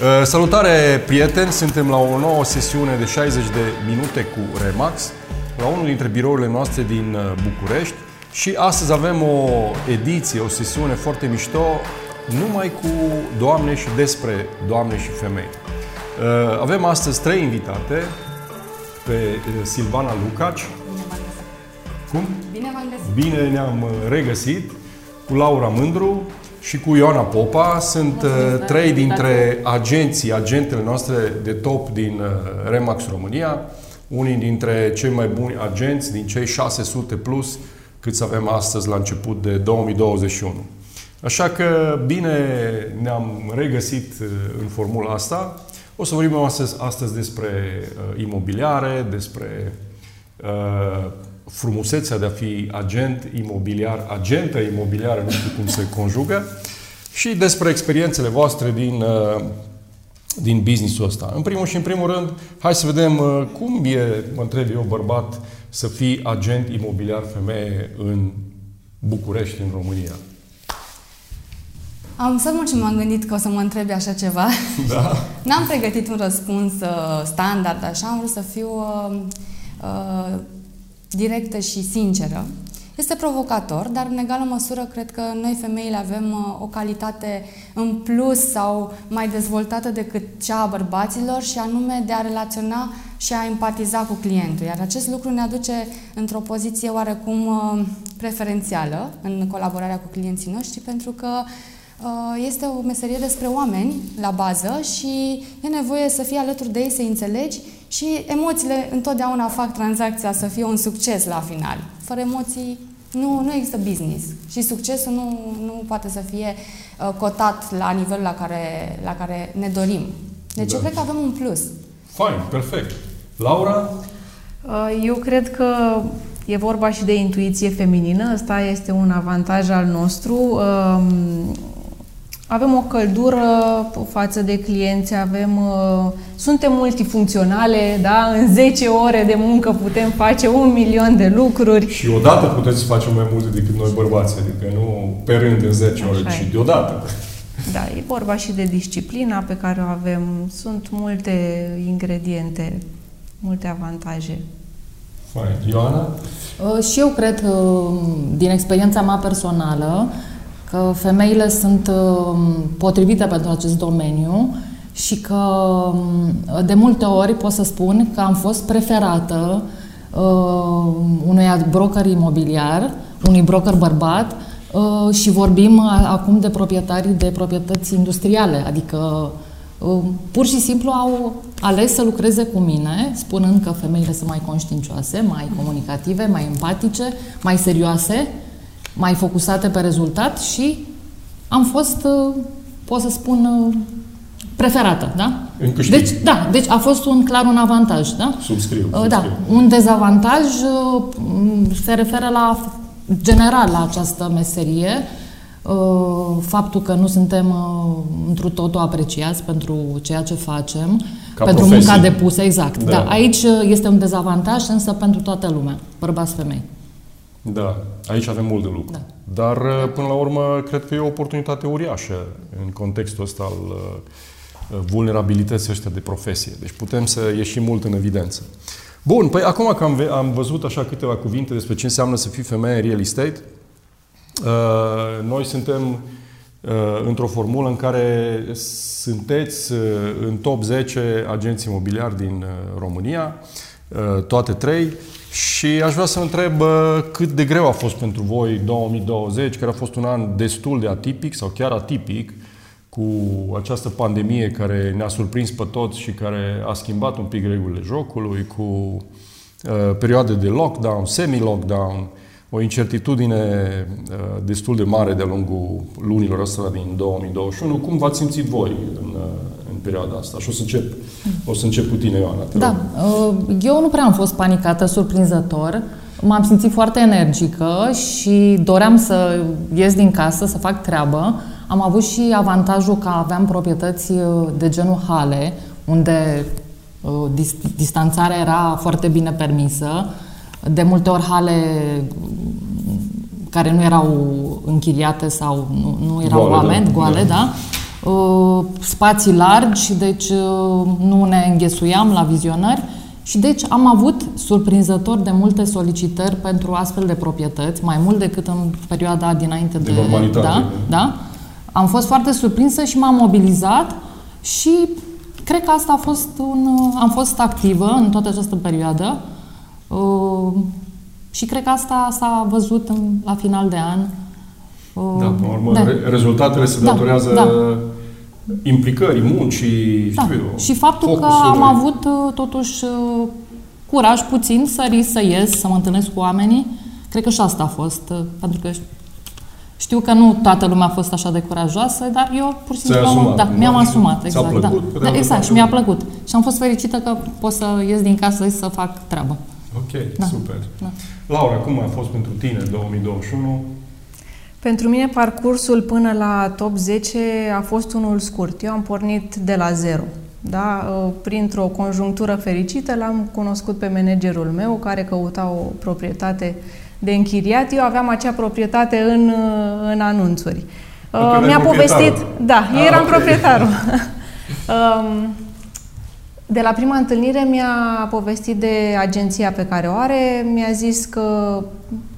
Uh, salutare prieteni, suntem la o nouă sesiune de 60 de minute cu Remax la unul dintre birourile noastre din uh, București și astăzi avem o ediție, o sesiune foarte mișto numai cu doamne și despre doamne și femei. Uh, avem astăzi trei invitate, pe Silvana Lucaci. Cum? Bine v-am găsit. Bine ne-am regăsit cu Laura Mândru, și cu Ioana Popa. Sunt Mulțumesc, uh, trei dintre agenții, agentele noastre de top din uh, Remax România, unii dintre cei mai buni agenți din cei 600 plus cât să avem astăzi la început de 2021. Așa că bine ne-am regăsit uh, în formula asta. O să vorbim astăzi, astăzi despre uh, imobiliare, despre uh, frumusețea de a fi agent imobiliar, agentă imobiliară, nu știu cum se conjugă, și despre experiențele voastre din, uh, din businessul ăsta. În primul și în primul rând, hai să vedem uh, cum e, mă întreb eu, bărbat, să fii agent imobiliar femeie în București, în România. Am stat mult și m-am gândit că o să mă întrebi așa ceva. Da. N-am pregătit un răspuns uh, standard, așa, am vrut să fiu uh, uh, directă și sinceră. Este provocator, dar în egală măsură cred că noi femeile avem uh, o calitate în plus sau mai dezvoltată decât cea a bărbaților și anume de a relaționa și a empatiza cu clientul. Iar acest lucru ne aduce într-o poziție oarecum uh, preferențială în colaborarea cu clienții noștri pentru că uh, este o meserie despre oameni la bază și e nevoie să fii alături de ei, să înțelegi și emoțiile întotdeauna fac tranzacția să fie un succes la final. Fără emoții nu, nu există business și succesul nu, nu poate să fie uh, cotat la nivelul la care, la care ne dorim. Deci da. eu cred că avem un plus. Fain, perfect. Laura? Uh, eu cred că e vorba și de intuiție feminină. Asta este un avantaj al nostru. Um, avem o căldură față de clienți, avem, uh, suntem multifuncționale, da? în 10 ore de muncă putem face un milion de lucruri. Și odată puteți să facem mai multe decât noi bărbații, adică nu pe rând în 10 ore, ci deodată. Da, e vorba și de disciplina pe care o avem. Sunt multe ingrediente, multe avantaje. Fain. Ioana? Uh, și eu cred, uh, din experiența mea personală, că femeile sunt uh, potrivite pentru acest domeniu și că um, de multe ori pot să spun că am fost preferată uh, unui broker imobiliar, unui broker bărbat uh, și vorbim acum de proprietari de proprietăți industriale, adică pur și simplu au ales să lucreze cu mine, spunând că femeile sunt mai conștiincioase, mai comunicative, mai empatice, mai serioase mai focusate pe rezultat și am fost, uh, pot să spun, uh, preferată, da? Deci, da, deci a fost un clar un avantaj, da? Subscriu, uh, subscriu. Da, un dezavantaj se referă la general la această meserie, faptul că nu suntem într totul apreciați pentru ceea ce facem, Ca pentru profesie. munca depusă, exact. Da. da. Aici este un dezavantaj, însă pentru toată lumea, bărbați, femei. Da, aici avem mult de lucru. Da. Dar, uh, până la urmă, cred că e o oportunitate uriașă în contextul ăsta al uh, vulnerabilității ăștia de profesie. Deci putem să ieșim mult în evidență. Bun, păi acum că am, am văzut așa câteva cuvinte despre ce înseamnă să fii femeie real estate, uh, noi suntem într-o formulă în care sunteți în top 10 agenți imobiliari din România, toate trei, și aș vrea să întreb cât de greu a fost pentru voi 2020, care a fost un an destul de atipic sau chiar atipic, cu această pandemie care ne-a surprins pe toți și care a schimbat un pic regulile jocului, cu uh, perioade de lockdown, semi-lockdown, o incertitudine uh, destul de mare de-a lungul lunilor astea din 2021. Cum v-ați simțit voi în, uh, în perioada asta? Și o să încep, o să încep cu tine, Ioana. Da, uh, eu nu prea am fost panicată, surprinzător. M-am simțit foarte energică și doream să ies din casă, să fac treabă. Am avut și avantajul că aveam proprietăți de genul hale, unde distanțarea era foarte bine permisă de multe ori hale care nu erau închiriate sau nu, nu erau goale, oameni, da. goale, da. uh, spații largi, deci uh, nu ne înghesuiam la vizionări și deci am avut surprinzător de multe solicitări pentru astfel de proprietăți, mai mult decât în perioada dinainte De de... normalitate, da, da. da. Am fost foarte surprinsă și m-am mobilizat și cred că asta a fost un... Am fost activă în toată această perioadă uh, și cred că asta s-a văzut în, la final de an. Uh, Da, până la urmă, re- rezultatele se Da, datorează da. Implicării, muncii, Da. știu eu, Și faptul că focusului. am avut uh, totuși uh, curaj puțin să ris, să ies, să mă întâlnesc cu oamenii, cred că și asta a fost, uh, pentru că știu că nu toată lumea a fost așa de curajoasă, dar eu pur și Ți-ai simplu am- asumat, da, nu? mi-am Și asumat, ți-a exact. plăcut, pe de da. da, altă exact, parte- și mi-a plăcut. Și am fost fericită că pot să ies din casă și să fac treabă. Ok, Da. super. Da. Laura, cum a fost pentru tine 2021? Pentru mine parcursul până la top 10 a fost unul scurt. Eu am pornit de la zero. Da? Printr-o conjunctură fericită l-am cunoscut pe managerul meu care căuta o proprietate de închiriat. Eu aveam acea proprietate în, în anunțuri. Că Mi-a erai povestit... proprietarul. Da, eu Ah, eram ok. proprietarul. Um, de la prima întâlnire mi-a povestit de agenția pe care o are, mi-a zis că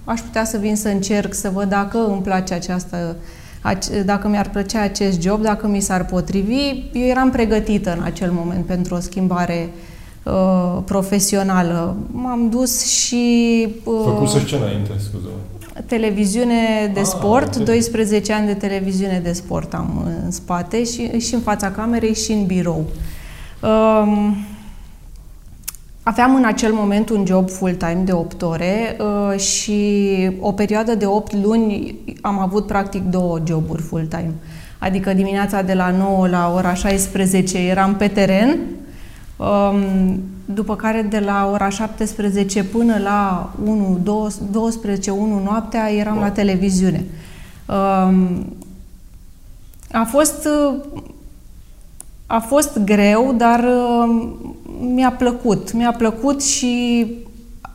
aș putea să vin să încerc să văd dacă îmi place această ace- dacă mi-ar plăcea acest job, dacă mi s-ar potrivi. Eu eram pregătită în acel moment pentru o schimbare uh, profesională. M-am dus și uh, Făcuse ce înainte, scuze televiziune de Ah, sport, ok. 12 ani de televiziune de sport am în spate și, și în fața camerei și în birou. Um, aveam în acel moment un job full-time de 8 ore uh, și o perioadă de 8 luni am avut practic două joburi full-time. Adică dimineața de la 9 la ora 16 eram pe teren, um, după care de la ora 17 până la 1, 12, 1 noaptea eram la televiziune. Um, a fost uh, a fost greu, dar uh, mi-a plăcut. Mi-a plăcut și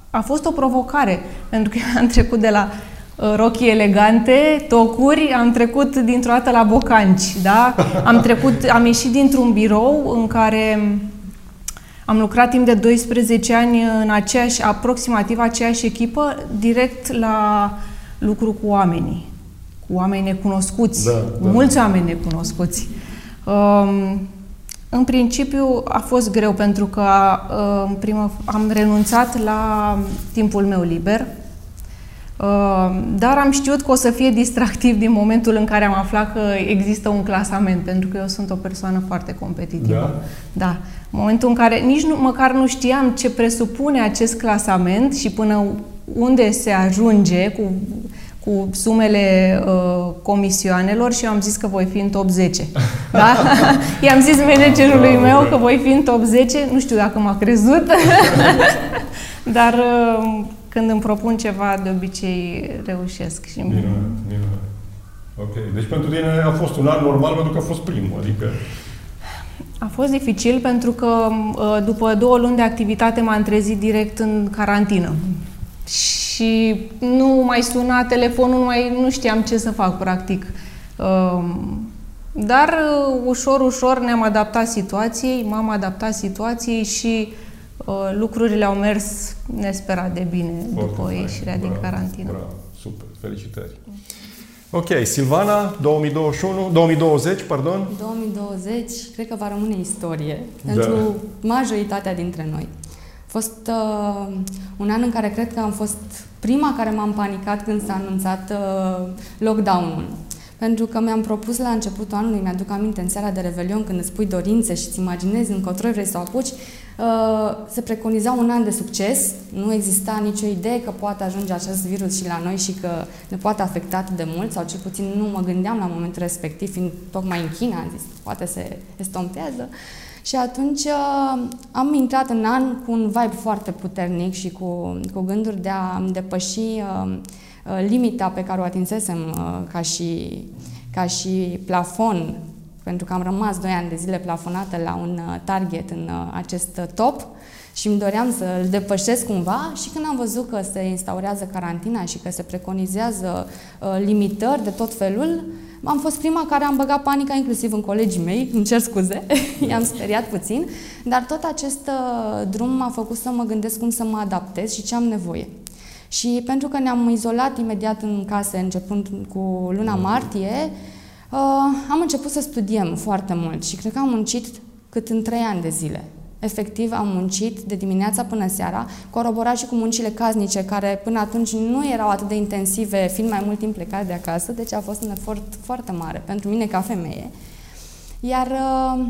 a fost o provocare, pentru că am trecut de la uh, rochii elegante, tocuri, am trecut dintr-o dată la bocanci, da? Am trecut, am ieșit dintr-un birou în care am lucrat timp de 12 ani în aceeași, aproximativ aceeași echipă, direct la lucru cu oamenii, cu oameni necunoscuți, Da, cu da. mulți oameni necunoscuți. Um, în principiu a fost greu pentru că uh, în primă, am renunțat la timpul meu liber, uh, dar am știut că o să fie distractiv din momentul în care am aflat că există un clasament, pentru că eu sunt o persoană foarte competitivă. Da? Da. În momentul în care nici nu, măcar nu știam ce presupune acest clasament și până unde se ajunge cu, cu sumele uh, comisioanelor și eu am zis că voi fi în top 10. Da? I-am zis managerului meu că voi fi în top 10, nu știu dacă m-a crezut, dar uh, când îmi propun ceva, de obicei reușesc. Și Minunat, minunat. Ok, deci pentru tine a fost un an normal pentru că a fost primul, adică... A fost dificil pentru că uh, după două luni de activitate m-am trezit direct în carantină. Și nu mai suna telefonul, nu, mai, nu știam ce să fac, practic. Um, Dar uh, ușor, ușor ne-am adaptat situației, m-am adaptat situației și uh, lucrurile au mers nesperat de bine Foarte după fain. ieșirea din Bravo, carantină. Bravo, super, felicitări. Ok, Silvana, 2021, 2020, pardon. 2020 cred că va rămâne istorie Da. pentru majoritatea dintre noi. A fost uh, un an în care cred că am fost prima care m-am panicat când s-a anunțat uh, lockdown-ul. Pentru că mi-am propus la începutul anului, mi-aduc aminte, în seara de Revelion, când îți pui dorințe și îți imaginezi încotro vrei să o apuci, uh, se preconiza un an de succes, nu exista nicio idee că poate ajunge acest virus și la noi și că ne poate afecta atât de mult, sau cel puțin nu mă gândeam la momentul respectiv, fiind tocmai în China, am zis, poate se estompează. Și atunci uh, am intrat în an cu un vibe foarte puternic și cu, cu gânduri de a depăși uh, uh, limita pe care o atinsesem uh, ca, și, ca și plafon, pentru că am rămas 2 ani de zile plafonată la un uh, target în uh, acest uh, top și îmi doream să-l depășesc cumva și când am văzut că se instaurează carantina și că se preconizează uh, limitări de tot felul, Am fost prima care am băgat panica inclusiv în colegii mei, îmi cer scuze, i-am speriat puțin, dar tot acest uh, drum m-a făcut să mă gândesc cum să mă adaptez și ce am nevoie. Și pentru că ne-am izolat imediat în case, începând cu luna martie, uh, am început să studiem foarte mult și cred că am muncit cât în trei ani de zile. Efectiv, am muncit de dimineața până seara, coroborat și cu muncile casnice, care până atunci nu erau atât de intensive, fiind mai mult timp plecat de acasă, deci a fost un efort foarte mare pentru mine ca femeie. Iar uh,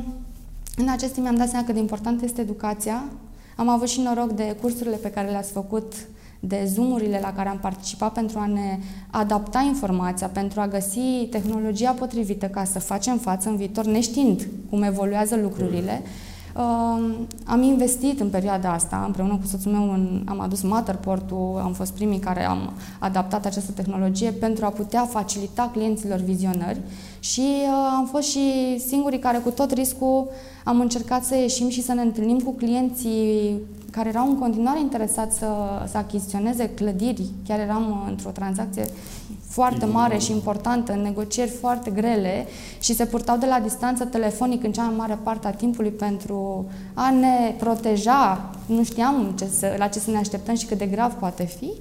în acest timp mi-am dat seama cât de importantă este educația. Am avut și noroc de cursurile pe care le-ați făcut de zoom la care am participat pentru a ne adapta informația, pentru a găsi tehnologia potrivită ca să facem față în viitor, neștiind cum evoluează lucrurile. Uh, am investit în perioada asta, împreună cu soțul meu, în, am adus Matterport-ul, am fost primii care am adaptat această tehnologie pentru a putea facilita clienților vizionări și uh, am fost și singurii care, cu tot riscul, am încercat să ieșim și să ne întâlnim cu clienții care erau în continuare interesați să, să achiziționeze clădiri. Chiar eram într-o tranzacție foarte mare și importantă, în negocieri foarte grele și se purtau de la distanță telefonic în cea mai mare parte a timpului pentru a ne proteja. Nu știam ce să, la ce să ne așteptăm și cât de grav poate fi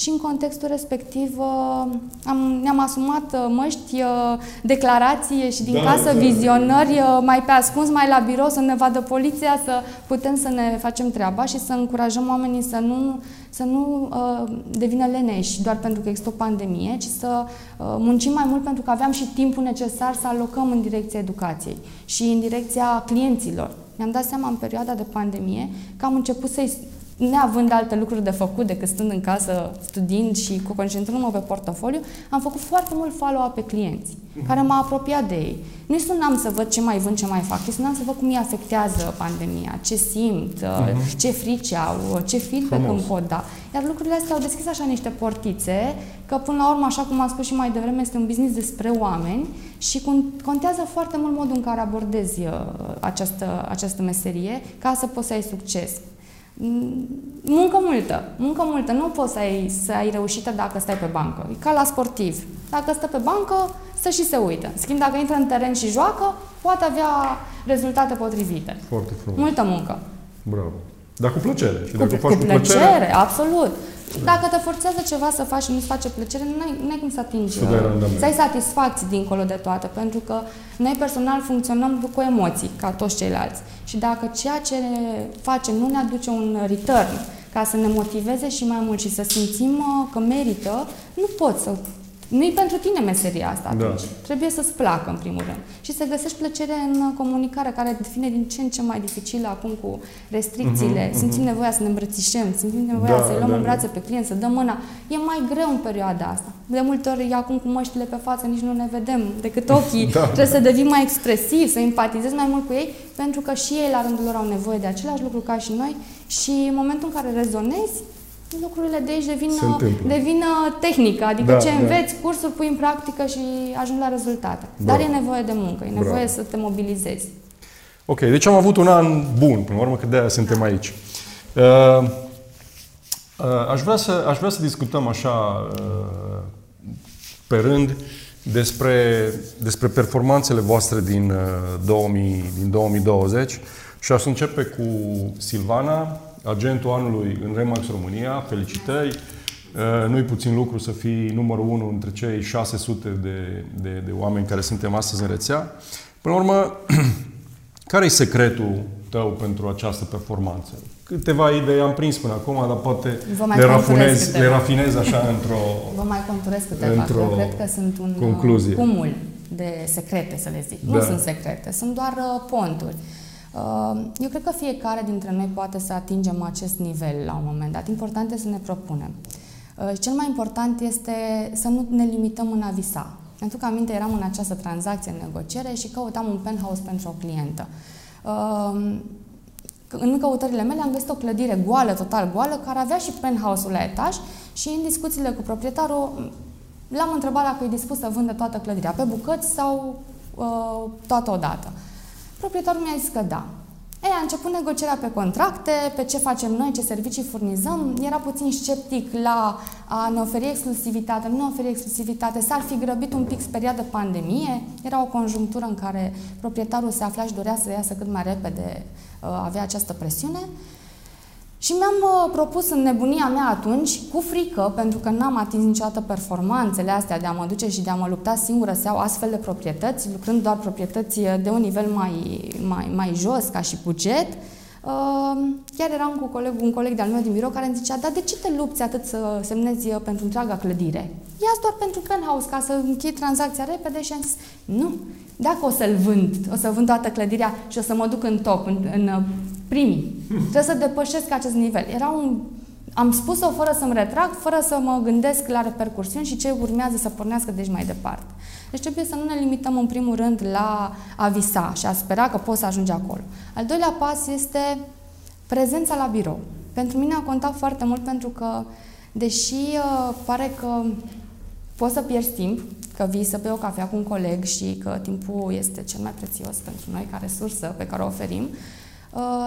și în contextul respectiv uh, am, ne-am asumat uh, măști, uh, declarații și din da, casă da. vizionări mai pe ascuns, mai la birou, să ne vadă poliția, să putem să ne facem treaba și să încurajăm oamenii să nu, să nu uh, devină leneși doar pentru că există o pandemie, ci să uh, muncim mai mult pentru că aveam și timpul necesar să alocăm în direcția educației și în direcția clienților. Mi-am dat seama în perioada de pandemie că am început să-i neavând alte lucruri de făcut decât stând în casă, studiind și cu concentrându-mă pe portofoliu, am făcut foarte mult follow-up pe clienți, uh-huh. care m-a apropiat de ei. Nu sunam să văd ce mai vând, ce mai fac, îi sunam să văd cum îi afectează pandemia, ce simt, uh-huh. ce frici au, ce feedback îmi pot da. Iar lucrurile astea au deschis așa niște portițe, că până la urmă, așa cum am spus și mai devreme, este un business despre oameni și contează foarte mult modul în care abordezi uh, această, această meserie ca să poți să ai succes. Mm, muncă multă, muncă multă. Nu poți să ai, să ai reușită dacă stai pe bancă. E ca la sportiv. Dacă stă pe bancă, stă și se uită. În schimb, dacă intră în teren și joacă, poate avea rezultate potrivite. Foarte frumos. Multă muncă. Bravo. Dar cu plăcere. Și cu, dacă cu, faci cu plăcere, plăcere, absolut. Dacă te forțează ceva să faci și nu-ți face plăcere, nu ai cum să atingi, să, să ai satisfacții dincolo de toate, pentru că noi personal funcționăm cu emoții, ca toți ceilalți. Și dacă ceea ce facem nu ne aduce un return, ca să ne motiveze și mai mult și să simțim uh, că merită, nu poți să nu e pentru tine meseria asta da. atunci. Da. Trebuie să-ți placă, în primul rând. Și să găsești plăcere în comunicare, care devine din ce în ce mai dificilă acum cu restricțiile. Uh-huh, simțim uh-huh. nevoia să ne îmbrățișăm, simțim nevoia da, să-i luăm da, în brațe da. pe client, să dăm mâna. E mai greu în perioada asta. De multe ori, acum cu măștile pe față, nici nu ne vedem decât ochii. da. Trebuie să devii mai expresiv, să empatizezi mai mult cu ei, pentru că și ei, la rândul lor, au nevoie de același lucru ca și noi și în momentul în care rezonezi, lucrurile de aici devin, devin tehnică, adică da, ce da. înveți, da. cursul pui în practică și ajungi la rezultate. Da. Dar e nevoie de muncă, e nevoie Bravo. să te mobilizezi. Ok, deci am avut un an bun, până la urmă, că de-aia suntem aici. Uh, uh, aș, vrea să, aș vrea să discutăm așa, uh, pe rând, despre, despre performanțele voastre din, uh, 2000, din 2020 și aș începe cu Silvana, agentul anului în Remax România. Felicitări! Uh, nu-i puțin lucru să fii numărul unu între cei 600 de, de, de oameni care suntem astăzi în rețea. Până la urmă, care e secretul tău pentru această performanță? Câteva idei am prins până acum, dar poate le rafinez, le rafinez așa într-o Vă mai conturez câteva. Într-o Eu cred că sunt un concluzie. cumul de secrete, să le zic. Da. Nu sunt secrete, sunt doar uh, ponturi. Uh, eu cred că fiecare dintre noi poate să atingem acest nivel la un moment dat. Important este să ne propunem. Uh, cel mai important este să nu ne limităm în a visa. Pentru că aminte, eram în această tranzacție, în negociere și căutam un penthouse pentru o clientă. Uh, în căutările mele am găsit o clădire goală, total goală, care avea și penthouse-ul la etaj și în discuțiile cu proprietarul l-am întrebat dacă e dispus să vândă toată clădirea, pe bucăți sau uh, toată odată. Proprietarul mi-a zis că da. Ei, a început negocierea pe contracte, pe ce facem noi, ce servicii furnizăm. Era puțin sceptic la a ne oferi exclusivitate, nu ne oferi exclusivitate. S-ar fi grăbit un pic speriat de pandemie. Era o conjunctură în care proprietarul se afla și dorea să iasă cât mai repede, uh, avea această presiune. Și mi-am uh, propus în nebunia mea atunci, cu frică, pentru că n-am atins niciodată performanțele astea de a mă duce și de a mă lupta singură să iau astfel de proprietăți, lucrând doar proprietăți uh, de un nivel mai, mai, mai jos ca și buget, uh, chiar eram cu coleg, un coleg de-al meu din birou care îmi zicea, dar de ce te lupți atât să semnezi pentru întreaga clădire? ia doar pentru penthouse ca să închei tranzacția repede și am zis, nu, dacă o să-l vând, o să vând toată clădirea și o să mă duc în top, în, în primii. Trebuie să depășesc acest nivel. Era un... Am spus-o fără să-mi retrag, fără să mă gândesc la repercursiuni și ce urmează să pornească deci mai departe. Deci trebuie să nu ne limităm în primul rând la a visa și a spera că poți să ajungi acolo. Al doilea pas este prezența la birou. Pentru mine a contat foarte mult pentru că, deși uh, pare că poți să pierzi timp, că vii să bei o cafea cu un coleg și că timpul este cel mai prețios pentru noi ca resursă pe care o oferim, uh,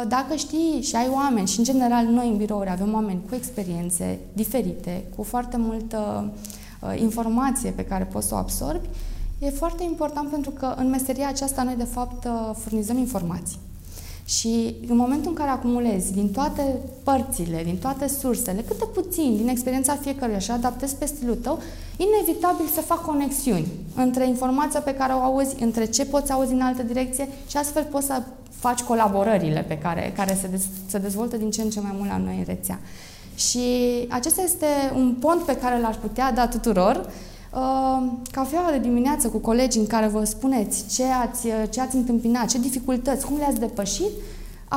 dacă știi și ai oameni, și în general noi în birouri avem oameni cu experiențe diferite, cu foarte multă uh, informație pe care poți să o absorbi, e foarte important pentru că în meseria aceasta noi de fapt uh, furnizăm informații. Și în momentul în care acumulezi din toate părțile, din toate sursele, câte puțin din experiența fiecăruia și adaptezi pe stilul tău, inevitabil să fac conexiuni între informația pe care o auzi, între ce poți auzi în altă direcție și astfel poți să faci colaborările pe care, care se, dez, se dezvoltă din ce în ce mai mult la noi în rețea. Și acesta este un pont pe care l-aș putea da tuturor, Uh, cafeaua de dimineață cu colegii în care vă spuneți ce ați, ce ați întâmpinat, ce dificultăți, cum le-ați depășit,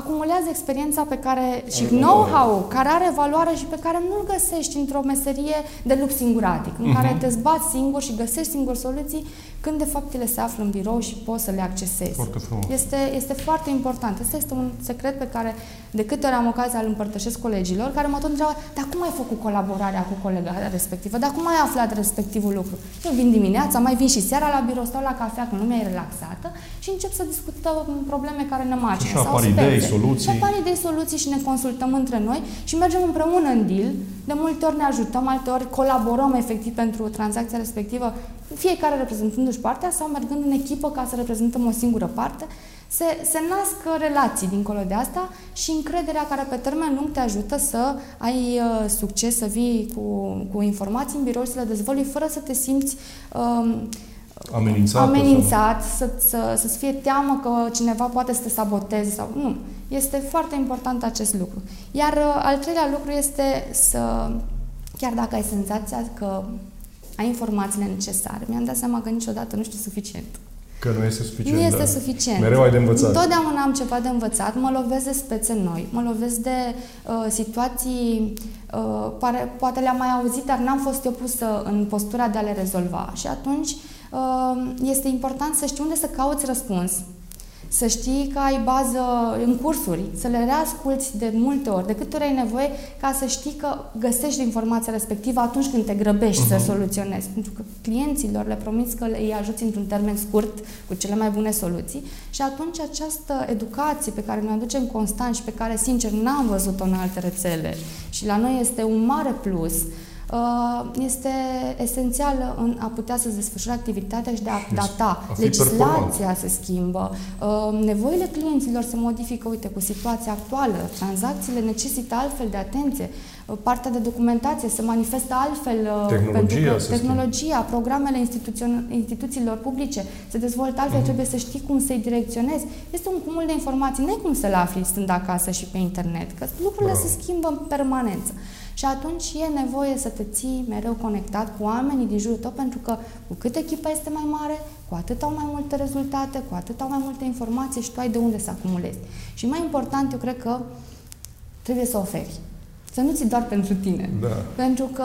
acumulează experiența pe care și know-how care are valoare și pe care nu-l găsești într-o meserie de lux singuratic, în uh-huh. care mhm. te zbați singur și găsești singur soluții când de fapt ele se află în birou și poți să le accesezi. Foarte frumos. Este, este foarte important. Asta este un secret pe care de câte ori am ocazia îl împărtășesc colegilor, care mă tot întreabă, dar cum ai făcut colaborarea cu colega respectivă? Dar cum ai aflat respectivul lucru? Eu vin dimineața, mai vin și seara la birou, stau la cafea când lumea e relaxată și încep să discutăm probleme care ne macină. Și apar idei, soluții. Și apar idei, soluții și ne consultăm între noi și mergem împreună în deal. De multe ori ne ajutăm, alte ori colaborăm efectiv pentru tranzacția respectivă, fiecare reprezentându-și partea sau mergând în echipă ca să reprezentăm o singură parte. Se, se nasc relații dincolo de asta și încrederea care pe termen lung te ajută să ai uh, succes, să vii cu, cu informații în birou și să le dezvolui fără să te simți uh, amenințat, amenințat să, să, să-ți fie teamă că cineva poate să te saboteze sau nu. Este foarte important acest lucru. Iar uh, al treilea lucru este să, chiar dacă ai senzația că ai informațiile necesare, mi-am dat seama că niciodată nu știu suficient. Că nu este suficient. Nu este da. suficient. Mereu ai de învățat. Întotdeauna am ceva de învățat, mă lovesc de spețe noi, mă lovesc de uh, situații, uh, pare, poate le-am mai auzit, dar n-am fost eu pusă în postura de a le rezolva. Și atunci uh, este important să știi unde să cauți răspuns, să știi că ai bază în cursuri, să le reasculți de multe ori, de câte ori ai nevoie ca să știi că găsești informația respectivă atunci când te grăbești uh-huh. să mhm. soluționezi. Pentru că clienților le promiți că îi ajuți într-un termen scurt cu cele mai bune soluții și atunci această educație pe care ne aducem constant și pe care, sincer, n-am văzut-o în alte rețele și la noi este un mare plus, Uh, este esențială în a putea să desfășura activitatea și de a data. Legislația se schimbă, uh, nevoile clienților se modifică, uite, cu situația actuală, tranzacțiile necesită altfel de atenție, uh, partea de documentație se manifestă altfel tehnologia, pentru că tehnologia programele instituțiilor publice se dezvoltă altfel, uh-huh. trebuie să știi cum să-i direcționezi. Este un cumul de informații, nu ai cum să le afli stând acasă și pe internet, că lucrurile Bravo. se schimbă în permanență. Și atunci e nevoie să te ții mereu conectat cu oamenii din jurul tău, pentru că cu cât echipa este mai mare, cu atât au mai multe rezultate, cu atât au mai multe informații și tu ai de unde să acumulezi. Și mai important, eu cred că trebuie să oferi. Să nu ți doar pentru tine. Da. Pentru că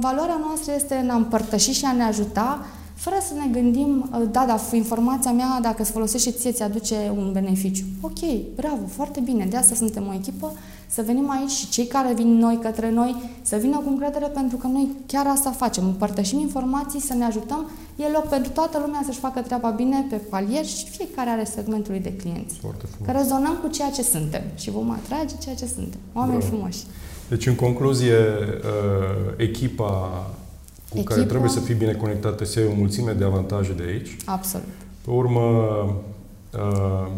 valoarea noastră este în a împărtăși și a ne ajuta fără să ne gândim, da, dar informația mea, dacă se folosește ție, ți aduce un beneficiu. Ok, bravo, foarte bine, de asta suntem o echipă, să venim aici și cei care vin noi către noi să vină cu încredere pentru că noi chiar asta facem, împărtășim informații, să ne ajutăm, e loc pentru toată lumea să-și facă treaba bine pe palier și fiecare are segmentul de clienți. Foarte frumos. Că rezonăm cu ceea ce suntem și vom atrage ceea ce suntem. Oameni Bravo. frumoși. Deci, în concluzie, uh, echipa cu care Echipa- trebuie să fii bine conectată să ai o mulțime de avantaje de aici. Absolut. Pe urmă, uh,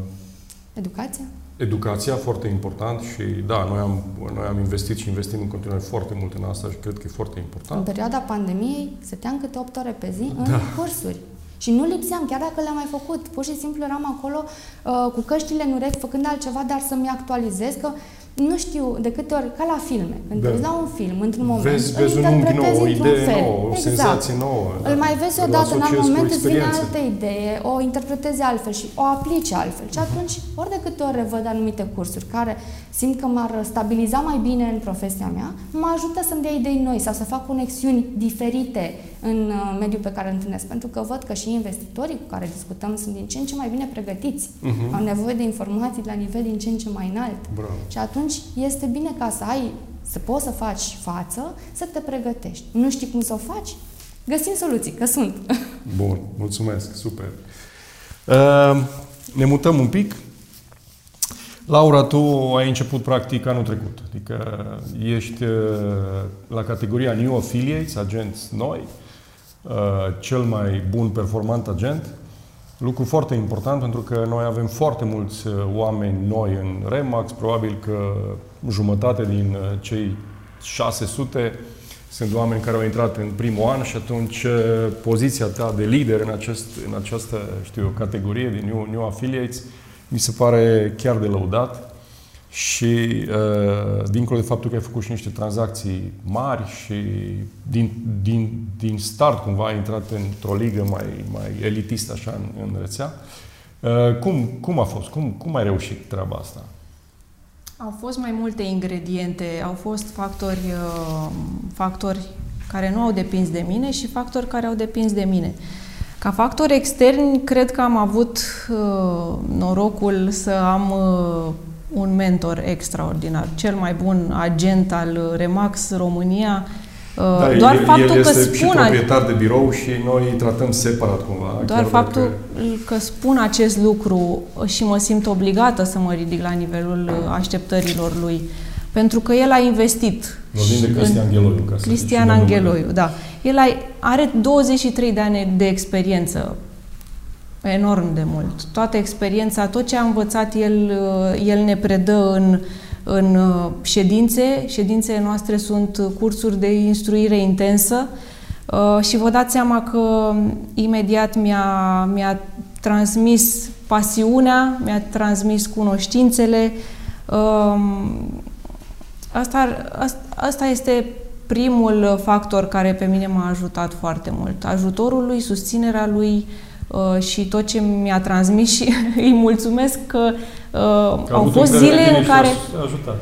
Educația? Educația, foarte important și da, noi am, noi am investit și investim în continuare foarte mult în asta și cred că e foarte În important. perioada pandemiei stăteam câte 8 ore pe zi în Da. cursuri. Și nu lipseam, chiar dacă le-am mai făcut. Pur și simplu eram acolo uh, cu căștile în urechi, făcând altceva, dar să-mi actualizez, că nu știu de câte ori, ca la filme. Când Da. te uiți la un film, într-un moment, Vezi, îl vezi un unghi interpretezi nou, o într-un idee fel. nouă, o Exact. senzație nouă. Îl da. mai vezi Îl odată, în alt asociezi cu moment îți vine experiențe. altă idee, o interpretezi altfel și o aplici altfel. Și atunci, ori de câte ori revăd anumite cursuri care simt că m-ar stabiliza mai bine în profesia mea, mă ajută să-mi dea idei noi sau să fac conexiuni diferite în uh, mediul pe care îl întâlnesc. Pentru că văd că și investitorii cu care discutăm sunt din ce în ce mai bine pregătiți. Mhm. Au nevoie de informații la nivel din ce în ce mai înalt. Bravo. Și atunci este bine ca să ai, să poți să faci față, să te pregătești. Nu știi cum să o faci? Găsim soluții, că sunt. Bun, mulțumesc, super. Uh, ne mutăm un pic. Laura, tu ai început practic anul trecut, adică ești uh, la categoria New Affiliates, agenți noi, uh, cel mai bun performant agent. Lucru foarte important pentru că noi avem foarte mulți uh, oameni noi în Remax, probabil că jumătate din uh, cei 600 sunt oameni care au intrat în primul an și atunci uh, poziția ta de lider în, acest, în această, știu eu, categorie de new, new affiliates mi se pare chiar de lăudat și uh, dincolo de faptul că ai făcut și niște tranzacții mari și din, din, din start cumva ai intrat într-o ligă mai, mai elitistă așa în, în rețea, uh, cum, cum a fost? Cum, cum ai reușit treaba asta? Au fost mai multe ingrediente, au fost factori, uh, factori care nu au depins de mine și factori care au depins de mine. Ca factori externi, cred că am avut uh, norocul să am uh, un mentor extraordinar, cel mai bun agent al Remax România. Uh, Da, doar el, faptul el că este și spun proprietar de birou și noi îi tratăm separat cumva. doar chiar faptul dacă- că spun acest lucru și mă simt obligată să mă ridic la nivelul uh, așteptărilor lui, pentru că el a investit. Vorbim de în- Cristian Gheloiu. Ca să Cristian zicem numele. Angheloiu, da. El a, are 23 de ani de experiență, enorm de mult. Toată experiența, tot ce a învățat el, uh, el ne predă în, în uh, ședințe. Ședințele noastre sunt cursuri de instruire intensă uh, și vă dați seama că imediat mi-a, mi-a transmis pasiunea, mi-a transmis cunoștințele. Um, Asta, asta, asta este primul factor care pe mine m-a ajutat foarte mult. Ajutorul lui, susținerea lui uh, și tot ce mi-a transmis și îi mulțumesc că uh, Că a au avut fost încredere în zile tine în și care... a ajutat.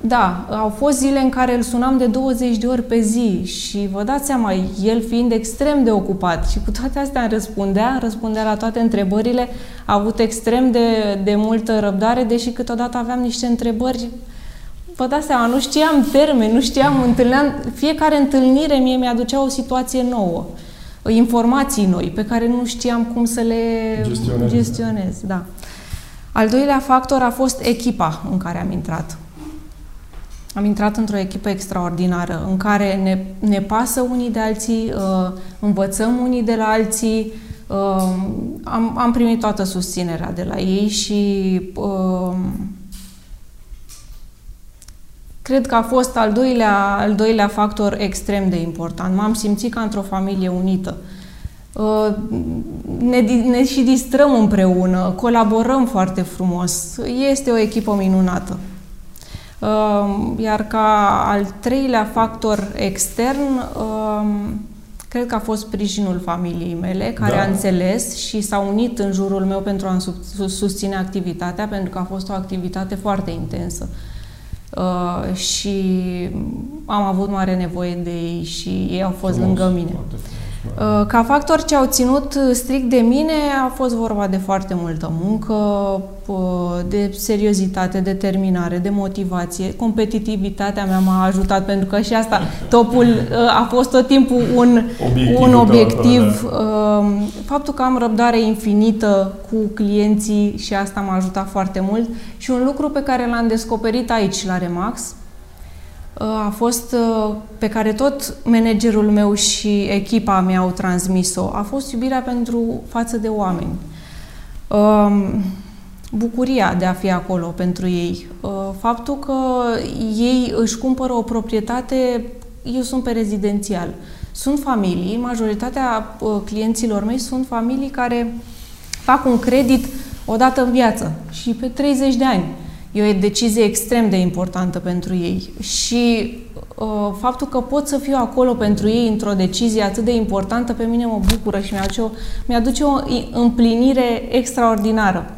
Da, au fost zile în care îl sunam de 20 de ori pe zi și vă dați seama, el fiind extrem de ocupat și cu toate astea îmi răspundea, îmi răspundea la toate întrebările, a avut extrem de, de multă răbdare, deși câteodată aveam niște întrebări Vă dați seama, nu știam termeni, nu știam, întâlneam, fiecare întâlnire mie mi-aducea o situație nouă, informații noi pe care nu știam cum să le Gestionezi. gestionez. Da. Al doilea factor a fost echipa în care am intrat. Am intrat într-o echipă extraordinară în care ne, ne pasă unii de alții, uh, învățăm unii de la alții, uh, am, am primit toată susținerea de la ei și uh, cred că a fost al doilea, al doilea factor extrem de important. M-am simțit ca într-o familie unită. Uh, Ne, di- ne și distrăm împreună, colaborăm foarte frumos. Este o echipă minunată. Uh, Iar ca al treilea factor extern, uh, cred că a fost sprijinul familiei mele, care Da. a înțeles și s-a unit în jurul meu pentru a sus- susține activitatea, pentru că a fost o activitate foarte intensă. Uh, și am avut mare nevoie de ei și ei au fost Frumos, lângă mine. foarte frumos. Uh, ca factor ce au ținut uh, strict de mine a fost vorba de foarte multă muncă, uh, de seriozitate, determinare, de motivație. Competitivitatea mea m-a ajutat pentru că și asta, topul a fost tot timpul un obiectiv. Un obiectiv. Da. Faptul că am răbdare infinită cu clienții și asta m-a ajutat foarte mult și un lucru pe care l-am descoperit aici la Remax, a fost uh, pe care tot managerul meu și echipa mea au transmis-o, a fost iubirea pentru față de oameni. Um, bucuria de a fi acolo pentru ei. Uh, faptul că ei își cumpără o proprietate, eu sunt pe rezidențial. Sunt familii, majoritatea uh, clienților mei sunt familii care fac un credit odată în viață și pe 30 de ani. E o decizie extrem de importantă pentru ei și uh, faptul că pot să fiu acolo pentru ei într-o decizie atât de importantă pe mine mă bucură și mi-aduce o, mi-aduce o împlinire extraordinară.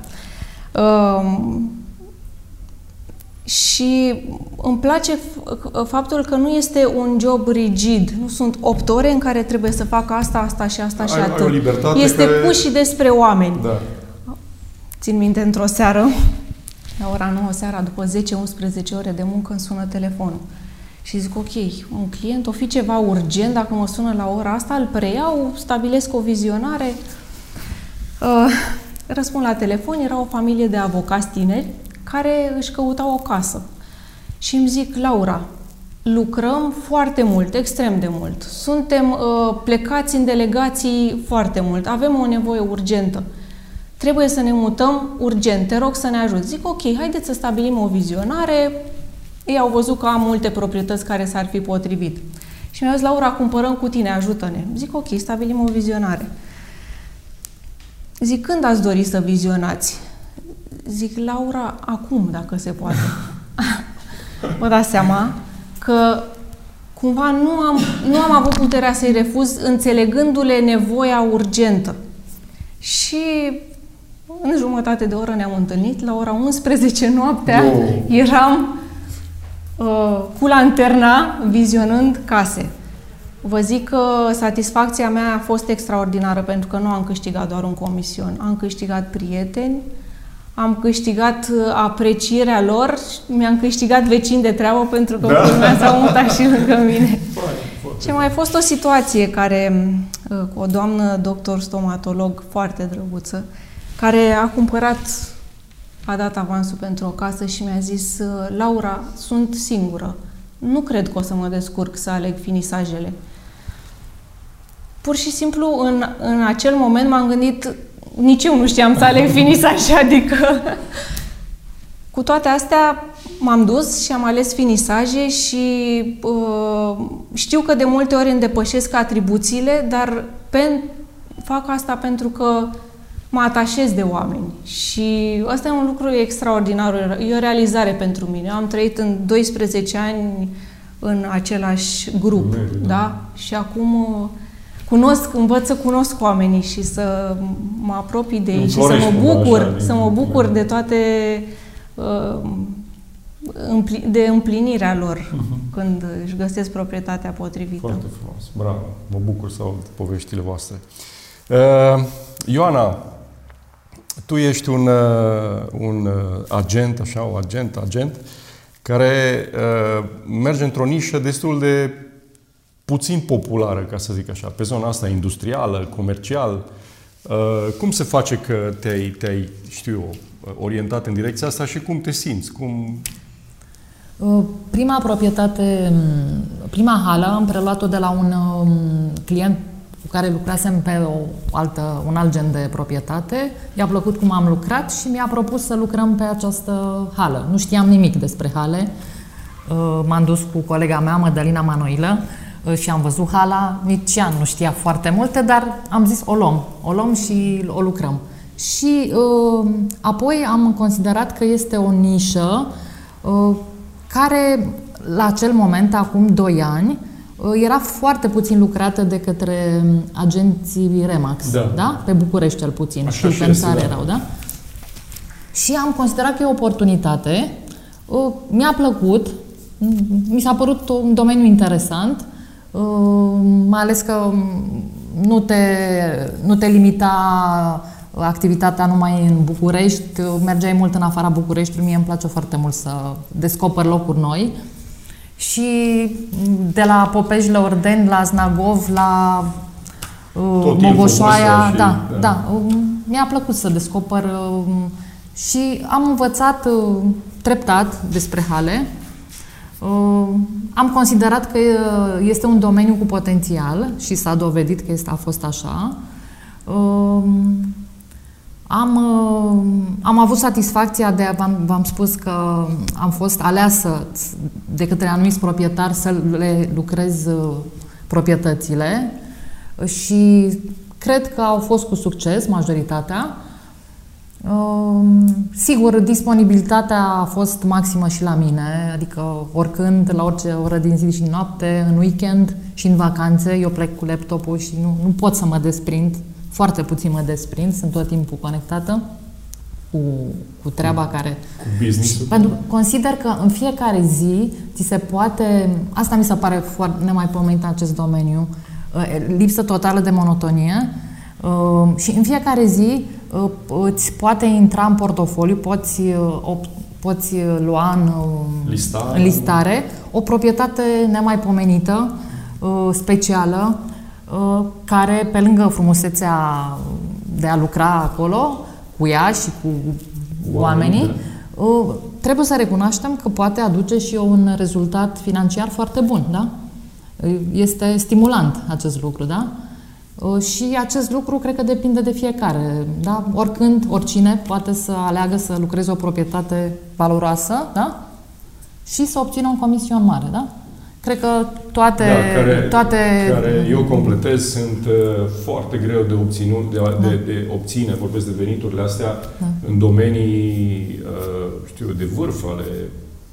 Uh, și îmi place faptul că nu este un job rigid. Nu sunt 8 ore în care trebuie să fac asta, asta și asta și ai, atât. Ai o libertate este care... pus și despre oameni. Da. Țin minte într-o seară la ora 9 seara, după 10-11 ore de muncă, îmi sună telefonul. Și zic, ok, un client, o fi ceva urgent, dacă mă sună la ora asta, îl preiau, stabilesc o vizionare. Uh, răspund la telefon, era o familie de avocați tineri care își căutau o casă. Și îmi zic, Laura, lucrăm foarte mult, extrem de mult. Suntem uh, plecați în delegații foarte mult, avem o nevoie urgentă. Trebuie să ne mutăm urgent, te rog să ne ajut. Zic, ok, haideți să stabilim o vizionare. Ei au văzut că am multe proprietăți care s-ar fi potrivit. Și mi-au zis, Laura, cumpărăm cu tine, ajută-ne. Zic, ok, stabilim o vizionare. Zic, când ați dori să vizionați? Zic, Laura, acum, dacă se poate. Vă dați seama că cumva nu am, nu am avut puterea să-i refuz, înțelegându-le nevoia urgentă. Și în jumătate de oră ne-am întâlnit, la ora 11 noaptea wow. eram uh, cu lanterna vizionând case. Vă zic că satisfacția mea a fost extraordinară pentru că nu am câștigat doar un comision, am câștigat prieteni, am câștigat uh, aprecierea lor, mi-am câștigat vecini de treabă pentru că da. mea s-au mutat și lângă mine. Și mai fost o situație care, uh, cu o doamnă doctor stomatolog foarte drăguță, care a cumpărat, a dat avansul pentru o casă și mi-a zis Laura, sunt singură. Nu cred că o să mă descurc să aleg finisajele. Pur și simplu, în, în acel moment m-am gândit, nici eu nu știam să aleg finisaje, adică... Cu toate astea, m-am dus și am ales finisaje și uh, știu că de multe ori îmi depășesc atribuțiile, dar pen, fac asta pentru că mă atașez de oameni și ăsta e un lucru extraordinar, e o realizare pentru mine. Eu am trăit în 12 ani în același grup, Bine, da? da? Și acum uh, cunosc, învăț să cunosc oamenii și să mă apropii de ei și să mă bucur, așa, să mă bucur de toate uh, de împlinirea lor uh-huh. când își găsesc proprietatea potrivită. Foarte frumos, bravo, mă bucur să aud poveștile voastre. Uh, Ioana, tu ești un, uh, un uh, agent, așa, o agent, agent, care uh, merge într-o nișă destul de puțin populară, ca să zic așa, pe zona asta industrială, comercial. Uh, cum se face că te-ai, te-ai, știu eu, orientat în direcția asta și cum te simți? Cum... Uh, prima proprietate, prima hală am preluat-o de la un um, client cu care lucrasem pe o altă, un alt gen de proprietate. I-a plăcut cum am lucrat și mi-a propus să lucrăm pe această hală. Nu știam nimic despre hale. Uh, m-am dus cu colega mea, Mădălina Manoilă, uh, și am văzut hala. Nici ea nu știa foarte multe, dar am zis o luăm. O luăm și o lucrăm. Și uh, apoi am considerat că este o nișă care, la acel moment, acum 2 ani, Uh, era foarte puțin lucrată de către um, agenții Remax, da? da? Pe București cel puțin, Așa știu pe țară da. erau, da? Și am considerat că e o oportunitate, uh, mi-a plăcut, mi s-a părut un domeniu interesant, uh, mai ales că um, nu te, nu te limita activitatea numai în București, mergeai mult în afara Bucureștiului, mie îmi place foarte mult să descoper locuri noi. Și de la Popejile Ordeni, la Znagov, la uh, Mogoșoaia, și, da, da, da. Uh, mi-a plăcut să descoper uh, și am învățat uh, treptat despre hale. Uh, am considerat că uh, este un domeniu cu potențial și s-a dovedit că este, a fost așa. Uh, am, uh, am avut satisfacția de, v-am, v-am spus că am fost aleasă de către anumiți proprietari să le lucrez uh, proprietățile și cred că au fost cu succes majoritatea. Uh, sigur, disponibilitatea a fost maximă și la mine, adică oricând, la orice oră din zi și noapte, în weekend și în vacanțe, eu plec cu laptopul și nu, nu pot să mă desprind foarte puțin mă desprind, sunt tot timpul conectată cu, cu treaba cu, care... Cu business Pentru consider că în fiecare zi ți se poate... Asta mi se pare foarte nemaipomenit în acest domeniu. Uh, lipsă totală de monotonie uh, și în fiecare zi uh, îți poate intra în portofoliu, poți, poți lua în listare. în listare o proprietate nemaipomenită, specială, Uh, care, pe lângă frumusețea de a lucra acolo, cu ea și cu oamenii, da. uh, trebuie să recunoaștem că poate aduce și un rezultat financiar foarte bun, da? Este stimulant acest lucru, da? Uh, și acest lucru cred că depinde de fiecare, da? Oricând, oricine poate să aleagă să lucreze o proprietate valoroasă, da? Și să obțină un comision mare, da? Cred că toate... Da, care, toate... care eu completez sunt uh, foarte greu de obținut, de, da. de, de obține, vorbesc de veniturile astea, da. în domenii, uh, știu, de vârf ale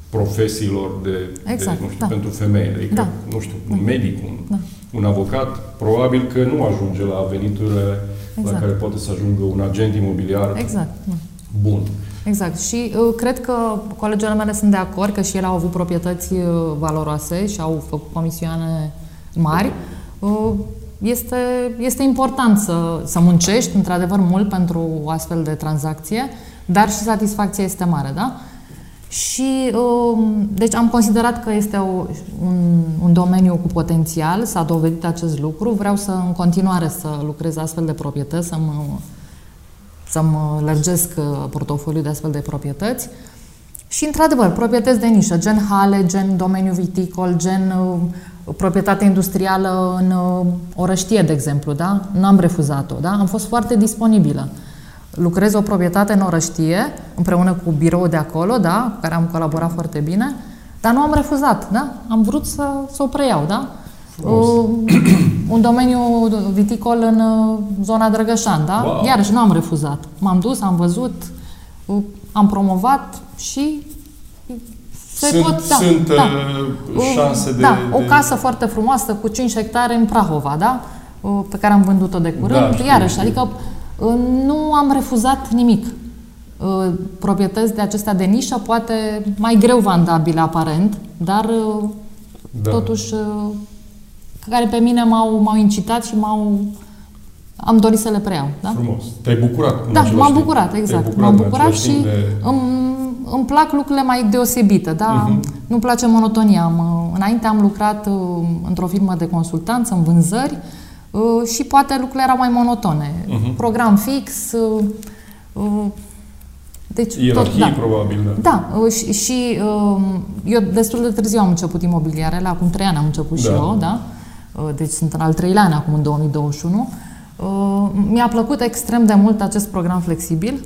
profesiilor de, exact, de nu știu, da. pentru femei. Adică, da. nu știu, un da. medic, un, da. un avocat, probabil că nu ajunge la veniturile exact. la care poate să ajungă un agent imobiliar exact. Da. Bun. Exact. Și uh, cred că colegele mele sunt de acord că și ele au avut proprietăți uh, valoroase și au făcut comisioane mari. Uh, este, este important să, să muncești, într-adevăr, mult pentru o astfel de tranzacție, dar și satisfacția este mare, da? Și, uh, deci am considerat că este o, un, un domeniu cu potențial, s-a dovedit acest lucru, vreau să în continuare să lucrez astfel de proprietăți, să mă să-mi lărgesc uh, portofoliul de astfel de proprietăți. Și, într-adevăr, proprietăți de nișă, gen hale, gen domeniu viticol, gen uh, proprietate industrială în uh, orăștie, de exemplu, da? Nu am refuzat-o, da? Am fost foarte disponibilă. Lucrez o proprietate în orăștie, împreună cu birou de acolo, da? Cu care am colaborat foarte bine, dar nu am refuzat, da? Am vrut să, să o preiau, da? Uh, un domeniu viticol în uh, zona Drăgășan, da? Wow. Iarăși nu am refuzat. M-am dus, am văzut, uh, am promovat și se sunt, pot, da, sunt da. Uh, șanse de... Da, o casă foarte frumoasă cu 5 hectare în Prahova, da? Pe care am vândut-o de curând. Da, știu, Iarăși, știu. adică nu am refuzat nimic. Proprietăți de acestea de nișă, poate mai greu vandabile aparent, dar da. totuși care pe mine m-au, m-au incitat și m-au am dorit să le preiau. Da? Frumos. Te-ai bucurat. Da, m-am bucurat, exact. Bucurat m-am bucurat și de... îmi, îmi plac lucrurile mai deosebite. Da? Uh-huh. Nu-mi place monotonia. Am, înainte am lucrat uh, într-o firmă de consultanță, în vânzări, uh, și poate lucrurile erau mai monotone. Uh-huh. Program fix, uh, deci, Ierarhie, tot, da. probabil, da. Da, și, și eu destul de târziu am început imobiliarele, acum trei ani am început da. și eu, da? Uh, deci sunt în al treilea an acum, în 2021. Uh, mi-a plăcut extrem de mult acest program flexibil,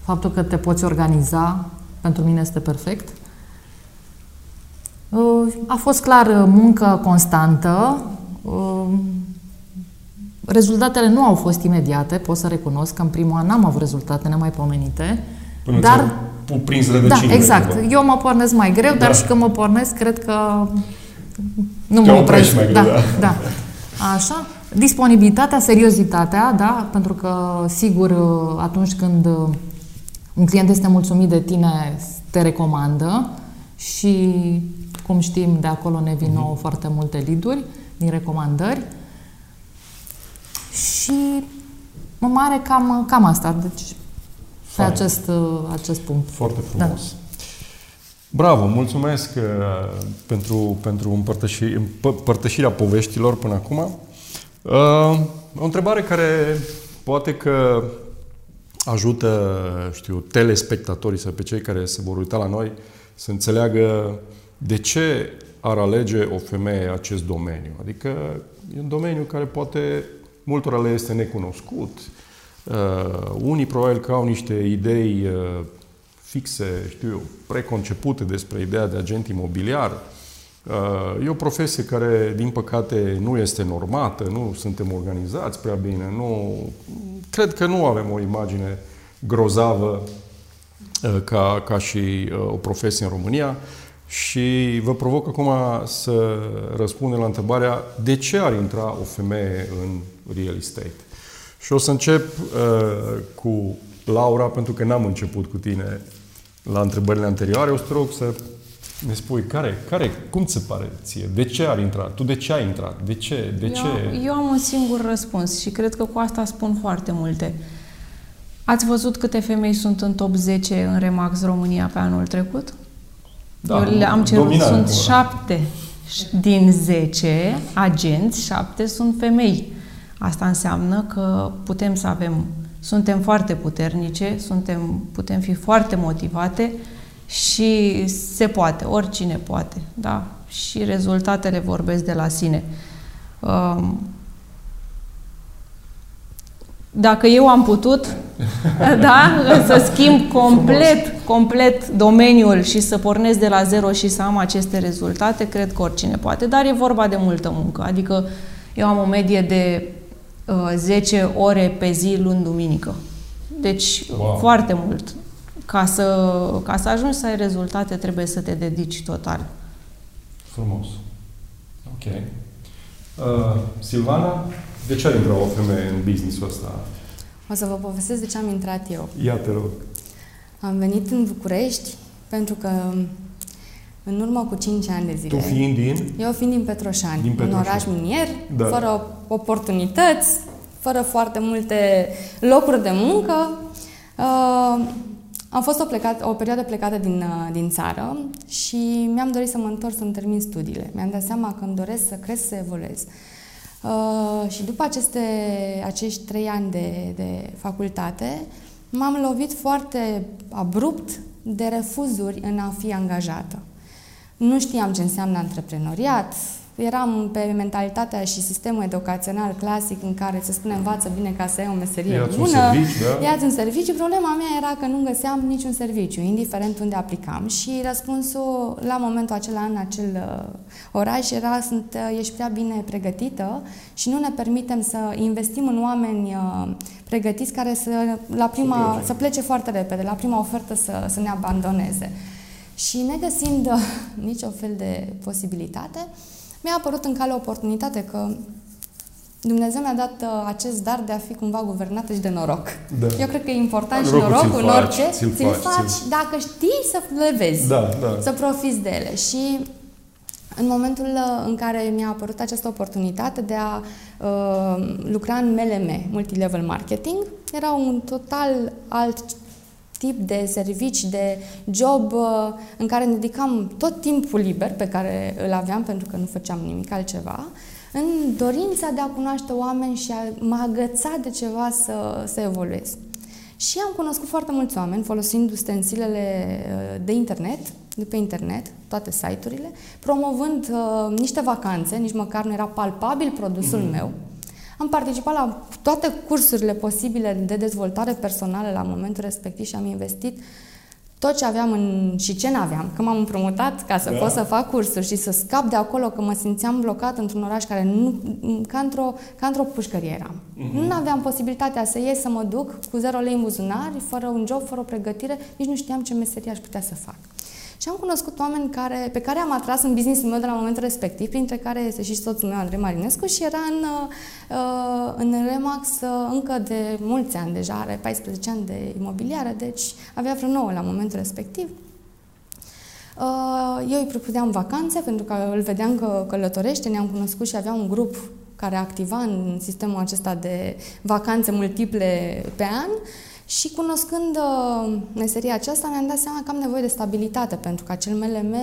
faptul că te poți organiza, pentru mine este perfect. Uh, a fost clar muncă constantă, Rezultatele nu au fost imediate, pot să recunosc că în primul an n-am avut rezultate nemaipomenite. Până dar prins rădăcinile. Da, exact. Eu mă pornesc mai greu, da. dar și când mă pornesc, cred că nu Te mă opresc. Mai greu, da, da, da. Așa. Disponibilitatea, seriozitatea, da, pentru că, sigur, atunci când un client este mulțumit de tine, te recomandă și, cum știm, de acolo ne vin uh-huh. foarte multe liduri din recomandări. Și mă mare cam, cam asta, deci pe acest, acest punct. Foarte frumos. Da. Bravo, mulțumesc uh, pentru, pentru împărtăși, împărtășirea poveștilor până acum. Uh, o întrebare care poate că ajută, știu, telespectatorii sau pe cei care se vor uita la noi să înțeleagă de ce ar alege o femeie acest domeniu. Adică e un domeniu care poate multora le este necunoscut. Uh, unii probabil că au niște idei uh, fixe, știu eu, preconcepute despre ideea de agent imobiliar. Uh, e o profesie care, din păcate, nu este normată, nu suntem organizați prea bine, nu... Cred că nu avem o imagine grozavă uh, ca, ca și uh, o profesie în România și vă provoc acum să răspundem la întrebarea de ce ar intra o femeie în real estate. Și o să încep uh, cu Laura, pentru că n-am început cu tine la întrebările anterioare. O să te rog să ne spui care, care, cum ți se pare ție? De ce ar intra? Tu de ce ai intrat? De ce? De eu, ce? Eu am un singur răspuns și cred că cu asta spun foarte multe. Ați văzut câte femei sunt în top 10 în Remax România pe anul trecut? Da, eu le-am cerut, sunt șapte din 10 agenți, șapte sunt femei. Asta înseamnă că putem să avem suntem foarte puternice, suntem, putem fi foarte motivate și se poate, oricine poate, da? Și rezultatele vorbesc de la sine. Um, dacă eu am putut, da, să schimb complet, complet domeniul și să pornesc de la zero și să am aceste rezultate, cred că oricine poate. Dar e vorba de multă muncă. Adică eu am o medie de 10 uh, ore pe zi luni duminică. Deci wow. foarte mult. Ca să, ca să ajungi să ai rezultate, trebuie să te dedici total. Frumos. Ok. Uh, Silvana, de ce ai intrat o femeie în business-ul ăsta? O să vă povestesc de ce am intrat eu. Ia te rog. Am venit în București pentru că în urmă cu 5 ani de zile. Tu fiind din? Eu fiind din Petroșani, din Petroșani. un oraș minier, da. fără oportunități, fără foarte multe locuri de muncă. Uh, am fost o, plecat, o perioadă plecată din, uh, din țară și mi-am dorit să mă întorc să-mi termin studiile. Mi-am dat seama că îmi doresc să cresc, să evoluez. Uh, și după aceste, acești trei ani de, de facultate, m-am lovit foarte abrupt de refuzuri în a fi angajată. Nu știam ce înseamnă antreprenoriat, eram pe mentalitatea și sistemul educațional clasic în care se spune învață bine ca să ai o meserie Ia-ți bună, un serviciu, da? ia un serviciu. Problema mea era că nu găseam niciun serviciu, indiferent unde aplicam și răspunsul la momentul acela în acel uh, oraș era sunt, uh, ești prea bine pregătită și nu ne permitem să investim în oameni uh, pregătiți care să, la prima, să, plece. să plece foarte repede, la prima ofertă să, să ne abandoneze. Și negăsind uh, nicio fel de posibilitate, mi-a apărut în cale o oportunitate că Dumnezeu mi-a dat uh, acest dar de a fi cumva guvernată și de noroc. Da. Eu cred că e important da, și norocul în orice. Ți-l, ți-l faci, faci ți-l... dacă știi să le vezi, da, da. să profiți de ele. Și în momentul uh, în care mi-a apărut această oportunitate de a uh, lucra în MLM, Multilevel Marketing, era un total alt tip de servici, de job uh, în care ne dedicam tot timpul liber pe care îl aveam pentru că nu făceam nimic altceva, în dorința de a cunoaște oameni și a mă agăța de ceva să, să evoluez. Și am cunoscut foarte mulți oameni folosind ustensilele uh, de internet, de pe internet, toate site-urile, promovând uh, niște vacanțe, nici măcar nu era palpabil produsul mm-hmm. meu, am participat la toate cursurile posibile de dezvoltare personală la momentul respectiv și am investit tot ce aveam în, și ce n-aveam, că m-am împrumutat ca să da. pot să fac cursuri și să scap de acolo, că mă simțeam blocat într-un oraș care nu, ca într-o, ca într-o pușcărie eram. Uh-huh. Nu aveam posibilitatea să ies, să mă duc cu zero lei în buzunar, fără un job, fără o pregătire, nici nu știam ce meserie aș putea să fac. Și am cunoscut oameni care, pe care am atras în businessul meu de la momentul respectiv, printre care este și soțul meu, Andrei Marinescu, și era în, uh, în Remax uh, încă de mulți ani deja, are 14 ani de imobiliară, deci avea vreo 9 la momentul respectiv. Uh, eu îi propuneam vacanțe pentru că îl vedeam că călătorește, ne-am cunoscut și avea un grup care activa în sistemul acesta de vacanțe multiple pe an și cunoscând uh, meseria aceasta mi-am dat seama că am nevoie de stabilitate pentru că acel MLM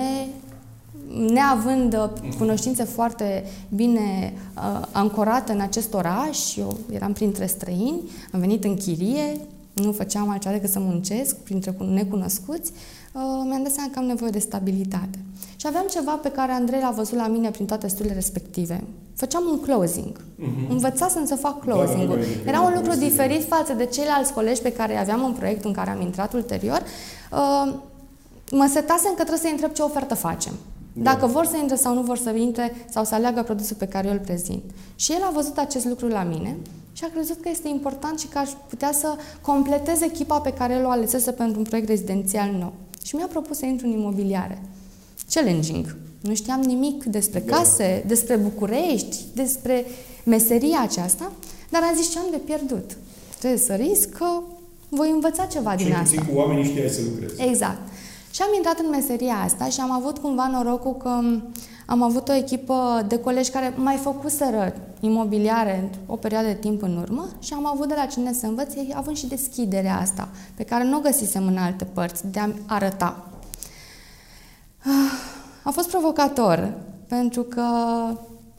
neavând uh, cunoștințe foarte bine uh, ancorate în acest oraș, eu eram printre străini, am venit în chirie, nu făceam altceva decât să muncesc printre necunoscuți, uh, mi-am dat seama că am nevoie de stabilitate. Și aveam ceva pe care Andrei l-a văzut la mine prin toate studiile respective. Făceam un closing. Uh-huh. Învățasem să fac closing-ul. Da, Era un lucru diferit față de ceilalți colegi pe care aveam în proiectul în care am intrat ulterior. Uh, mă setasem că trebuie să întreb ce ofertă facem. Da. Dacă vor să intre sau nu vor să intre sau să aleagă produsul pe care eu îl prezint. Și el a văzut acest lucru la mine și a crezut că este important și că aș putea să completez echipa pe care el o alesese pentru un proiect rezidențial nou. Și mi-a propus să intru în imobiliare. Challenging. Nu știam nimic despre da. case, da. despre București, despre meseria aceasta, dar am zis ce am de pierdut. Trebuie să risc că voi învăța ceva Cel din asta. cu oamenii știai să lucrezi. Exact. Și am intrat în meseria asta și am avut cumva norocul că am avut o echipă de colegi care mai făcuseră imobiliare o perioadă de timp în urmă și am avut de la cine să învăț, având și deschiderea asta, pe care nu o găsisem în alte părți, de a arăta. A fost provocator, pentru că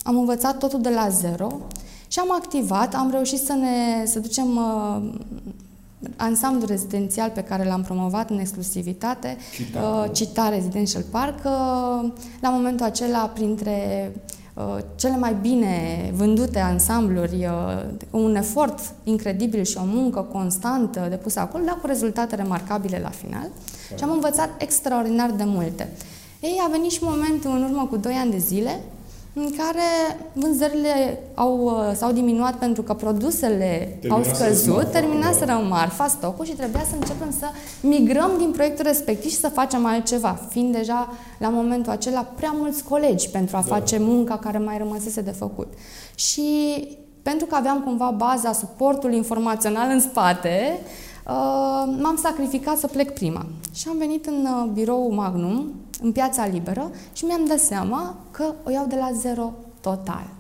am învățat totul de la zero și am activat, am reușit să ne să ducem uh, ansamblu rezidențial pe care l-am promovat în exclusivitate, Cita, uh, Cita Residential Park, uh, la momentul acela printre uh, cele mai bine vândute ansambluri, uh, un efort incredibil și o muncă constantă depusă acolo, dar cu rezultate remarcabile la final. Și am învățat extraordinar de multe. Ei, a venit și momentul în urmă cu 2 ani de zile în care vânzările au, uh, s-au diminuat pentru că produsele Termina au scăzut, terminaseră în marfa, stocul și trebuia să începem să migrăm din proiectul respectiv și să facem altceva, fiind deja la momentul acela prea mulți colegi pentru a da. face munca care mai rămăsese de făcut. Și pentru că aveam cumva baza, suportul informațional în spate, uh, m-am sacrificat să plec prima. Și am venit în uh, birou Magnum, în piața liberă și mi-am dat seama că o iau de la zero total.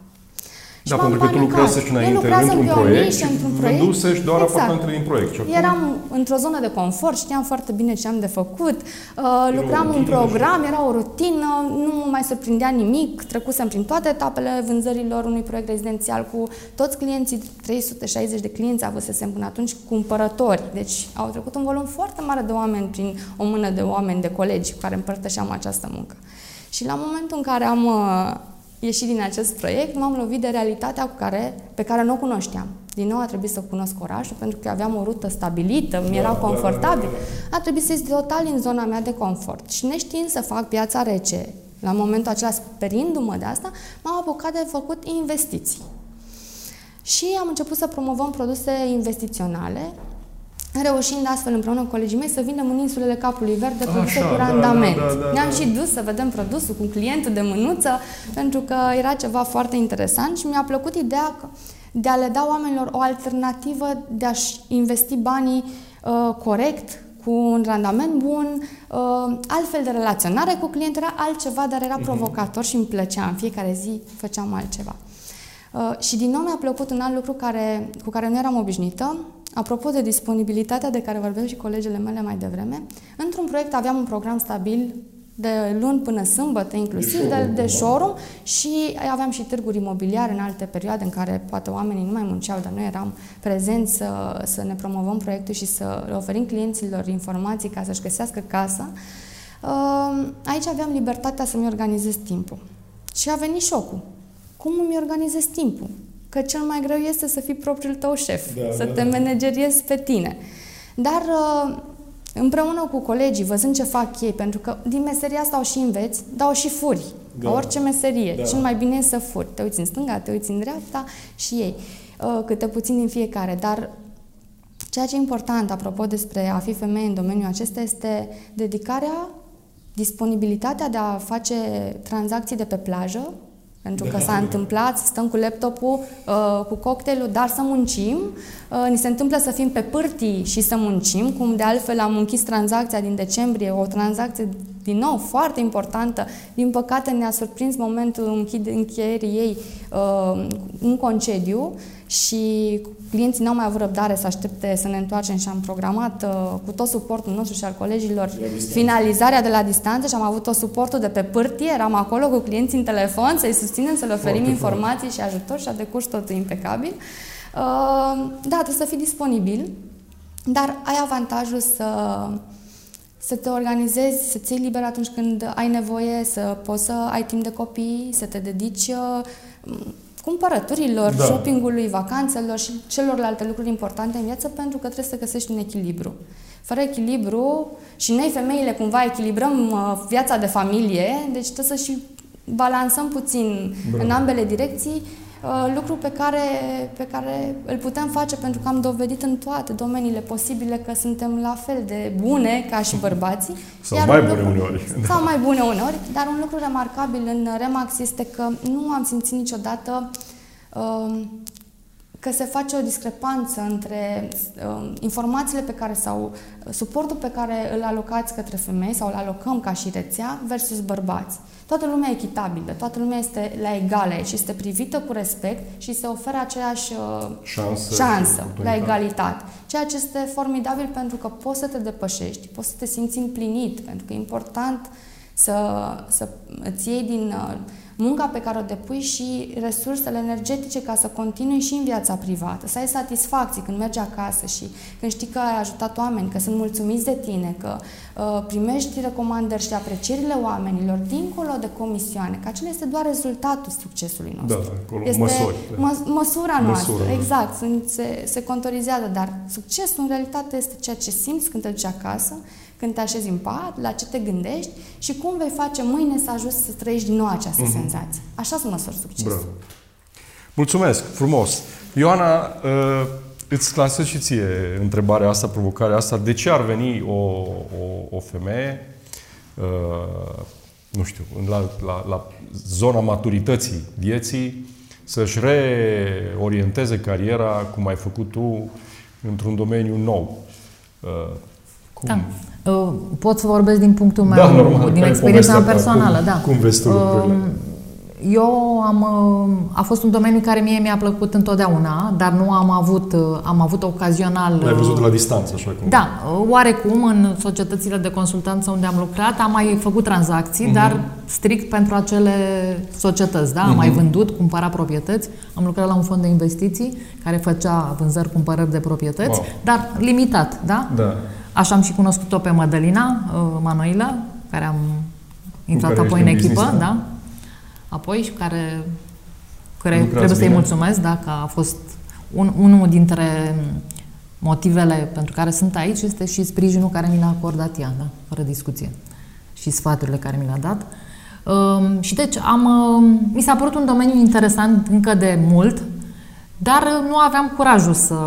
Da, pentru că tu lucrezi înainte într-un proiect și într-un proiect. vândusești doar exact. apartamentele din proiect. Și Eram într-o zonă de confort, știam foarte bine ce am de făcut, uh, lucram un program, era o rutină, nu mă mai surprindea nimic, trecusem prin toate etapele vânzărilor unui proiect rezidențial cu toți clienții, 360 de clienți avusesem până atunci, cumpărători. Deci au trecut un volum foarte mare de oameni prin o mână de oameni, de colegi cu care împărtășeam această muncă. Și la momentul în care am uh, ieșit din acest proiect, m-am lovit de realitatea cu care, pe care nu o cunoșteam. Din nou a trebuit să cunosc orașul, pentru că aveam o rută stabilită, mi era da, confortabil. Da, da, da. A trebuit să ies total în zona mea de confort. Și neștiind să fac piața rece, la momentul acela, sperindu-mă de asta, m-am apucat de făcut investiții. Și am început să promovăm produse investiționale, reușind astfel împreună cu colegii mei să vindem în insulele Capului Verde produse cu randament. Da, da, da, da, Ne-am da. și dus să vedem produsul cu clientul de mânuță, pentru că era ceva foarte interesant și mi-a plăcut ideea că de a le da oamenilor o alternativă de a-și investi banii uh, corect, cu un randament bun, uh, altfel de relaționare cu clientul, era altceva, dar era mhm. provocator și îmi plăcea. În fiecare zi făceam altceva. Uh, și din nou mi-a plăcut un alt lucru care, cu care nu eram obișnuită, Apropo de disponibilitatea de care vorbeau și colegele mele mai devreme, într-un proiect aveam un program stabil de luni până sâmbătă, inclusiv de, showroom, de, de showroom și aveam și târguri imobiliare în alte perioade în care poate oamenii nu mai munceau, dar noi eram prezenți să, să ne promovăm proiectul și să le oferim clienților informații ca să-și găsească casa. Uh, aici aveam libertatea să-mi organizez timpul. Și a venit șocul. Cum îmi organizez timpul? Că cel mai greu este să fii propriul tău șef, da, să da, te da. manageriezi pe tine. Dar uh, împreună cu colegii, văzând ce fac ei, pentru că din meseria asta o și înveți, dar o și furi, da. ca orice meserie. Da. Cel mai bine e să furi. Te uiți în stânga, te uiți în dreapta și ei. Uh, câte puțin din fiecare, dar ceea ce e important, apropo despre a fi femeie în domeniul acesta, este dedicarea, disponibilitatea de a face tranzacții de pe plajă, pentru că s-a întâmplat să stăm cu laptopul, uh, cu cocktailul, dar să muncim. Uh, ni se întâmplă să fim pe pârtii și să muncim, cum de altfel am închis tranzacția din decembrie, o tranzacție din nou, foarte importantă. Din păcate ne-a surprins momentul încheierii ei uh, un concediu și clienții n-au mai avut răbdare să aștepte să ne întoarcem și am programat uh, cu tot suportul nostru și al colegilor finalizarea de la distanță și am avut tot suportul de pe pârtie, eram acolo cu clienții în telefon să-i susținem, să le oferim foarte informații frumos. și ajutor și a decurs totul impecabil. Uh, da, trebuie să fii disponibil, dar ai avantajul să să te organizezi, să-ți iei liber atunci când ai nevoie, să poți să ai timp de copii, să te dedici uh, cumpărăturilor, da. shoppingului, vacanțelor și celorlalte lucruri importante în viață pentru că trebuie să găsești un echilibru. Fără echilibru, și noi femeile cumva echilibrăm uh, viața de familie, deci trebuie să și balansăm puțin Bravo. în ambele direcții Uh, lucru pe care, pe care îl putem face pentru că am dovedit în toate domeniile posibile că suntem la fel de bune ca și bărbații. Sau Iar mai bune lucru, uneori. Sau mai bune uneori, dar un lucru remarcabil în Remax este că nu am simțit niciodată uh, că se face o discrepanță între uh, informațiile pe care sau suportul pe care îl alocați către femei sau îl alocăm ca și rețea versus bărbați. Toată lumea e echitabilă, toată lumea este la egale și este privită cu respect și se oferă aceeași uh, șansă, șansă la egalitate. Ceea ce este formidabil pentru că poți să te depășești, poți să te simți împlinit, pentru că e important să, să îți iei din uh, munca pe care o depui și resursele energetice ca să continui și în viața privată, să ai satisfacții când mergi acasă și când știi că ai ajutat oameni, că sunt mulțumiți de tine, că uh, primești recomandări și aprecierile oamenilor dincolo de comisioane, că acela este doar rezultatul succesului nostru. Da, acolo este măsori. Da. Mă, măsura noastră, măsura, exact, se, se contorizează, dar succesul în realitate este ceea ce simți când te duci acasă, când te așezi în pat, la ce te gândești și cum vei face mâine să ajungi să trăiești din nou această uh-huh. senzație. Așa sunt măsori succesul. Bravo. Mulțumesc, frumos. Ioana, uh, îți lansez și ție întrebarea asta, provocarea asta. De ce ar veni o, o, o femeie, uh, nu știu, la, la, la zona maturității vieții, să-și reorienteze cariera, cum ai făcut tu, într-un domeniu nou? Uh, cum? Da. Uh, pot să vorbesc din punctul meu, da, normal, din experiența mea personală. Cum, da. cum vezi tu lucrurile? Um, eu am, uh, a fost un domeniu care mie mi-a plăcut întotdeauna, dar nu am avut, uh, am avut ocazional... L-ai văzut de la distanță, așa cum... Da, oarecum în societățile de consultanță unde am lucrat am mai făcut tranzacții, uh-huh. dar strict pentru acele societăți, da? Am uh-huh. mai vândut, cumpărat proprietăți, am lucrat la un fond de investiții care făcea vânzări, cumpărări de proprietăți, wow. dar limitat, da? Da. Așa am și cunoscut-o pe Mădălina uh, Manoilă, care am intrat care apoi în echipă, business, da? da? Apoi și care, care trebuie să-i mulțumesc, da, că a fost un, unul dintre motivele pentru care sunt aici este și sprijinul care mi l-a acordat ea, da? fără discuție. Și sfaturile care mi le-a dat. Uh, și deci am, uh, mi s-a părut un domeniu interesant încă de mult, dar uh, nu aveam curajul să,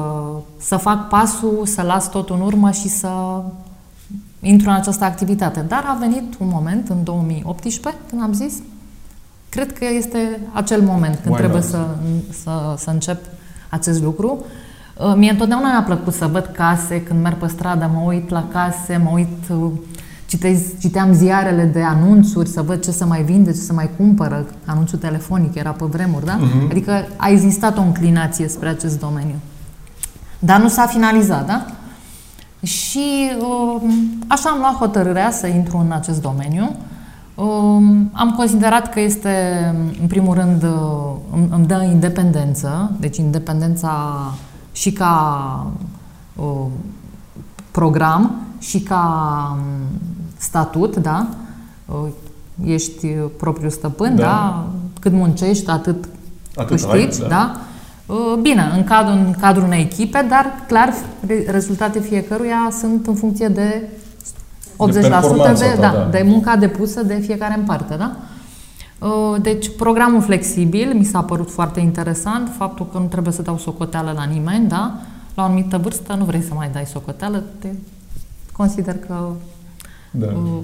să fac pasul, să las tot în urmă și să intru în această activitate. Dar a venit un moment, în 2018, când am zis, cred că este acel moment când Why trebuie să, să, să încep acest lucru. Uh, mie întotdeauna mi-a plăcut să văd case, când merg pe stradă, mă uit la case, mă uit uh, Citez, citeam ziarele de anunțuri să văd ce să mai vinde, ce să mai cumpără. Anunțul telefonic era pe vremuri, da? Uh-huh. Adică a existat o înclinație spre acest domeniu. Dar nu s-a finalizat, da? Și uh, așa am luat hotărârea să intru în acest domeniu. Uh, am considerat că este, în primul rând, uh, îmi, îmi dă independență, deci independența și ca uh, program și ca statut, da? Ești propriul stăpân, da? da? Cât muncești, atât, atât câștigi, ai, da? da? Bine, în cadrul, în cadrul unei echipe, dar clar rezultate fiecăruia sunt în funcție de 80% de, de, da, da. de munca depusă de fiecare în parte, da? Deci, programul flexibil mi s-a părut foarte interesant, faptul că nu trebuie să dau socoteală la nimeni, da? La o anumită vârstă nu vrei să mai dai socoteală, te consider că da. Uh,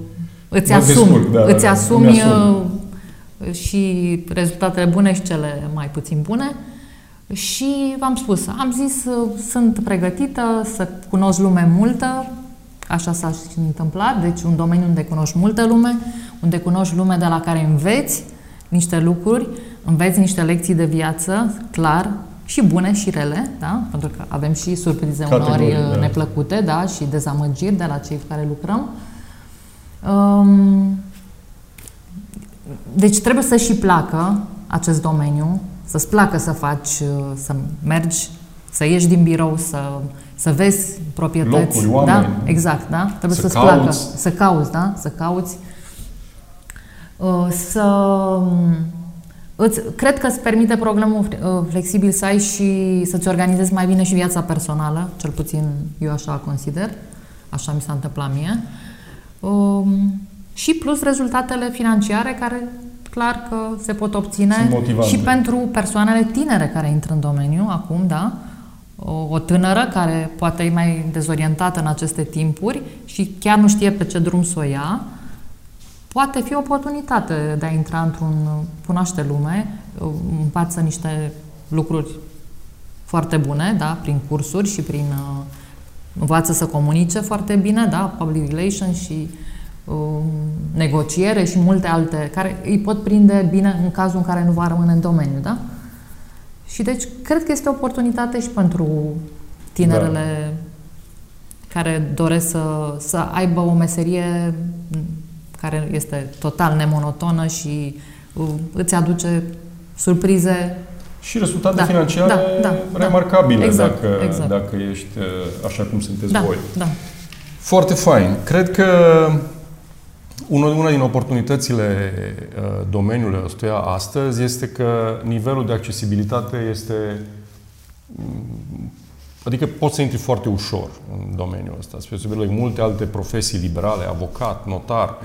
îți mă asumi, descurc, da, îți da, asumi asum. Uh, și rezultatele bune și cele mai puțin bune. Și v-am spus, am zis, uh, sunt pregătită să cunosc lume multă, Așa s-a și întâmplat, deci un domeniu unde cunoști multă lume, unde cunoști lume de la care înveți niște lucruri, înveți niște lecții de viață, clar, și bune și rele, da? pentru că avem și surprize Categorii, uneori da. neplăcute da? și dezamăgiri de la cei cu care lucrăm. Um, deci trebuie să și placă acest domeniu, să-ți placă să faci, să mergi, să ieși din birou, să, să vezi proprietăți. Locuri, da? Exact, da? Trebuie să-ți cauți. placă. Să cauți, da? Să cauți. Uh, să Îți, cred că îți permite programul uh, flexibil să ai și să-ți organizezi mai bine și viața personală, cel puțin eu așa consider, așa mi s-a întâmplat mie. Um, și plus rezultatele financiare care clar că se pot obține și pentru persoanele tinere care intră în domeniu acum, da? O, o tânără care poate e mai dezorientată în aceste timpuri și chiar nu știe pe ce drum să o ia, poate fi o oportunitate de a intra într-un cunoaște lume, învață niște lucruri foarte bune, da, prin cursuri și prin uh, învață să comunice foarte bine, da, public relations și uh, negociere și multe alte care îi pot prinde bine în cazul în care nu va rămâne în domeniu, da? Și deci cred că este o oportunitate și pentru tinerele da. care doresc să, să aibă o meserie care este total nemonotonă și uh, îți aduce surprize și rezultate da, financiare da, da, da. remarcabile da, exact, dacă, exact. dacă ești uh, așa cum sunteți da, voi. Da. Foarte fain. Cred că una din oportunitățile uh, domeniului ăstuia astăzi este că nivelul de accesibilitate este mm, Adică poți să intri foarte ușor în domeniul ăsta, spre de multe alte profesii liberale, avocat, notar,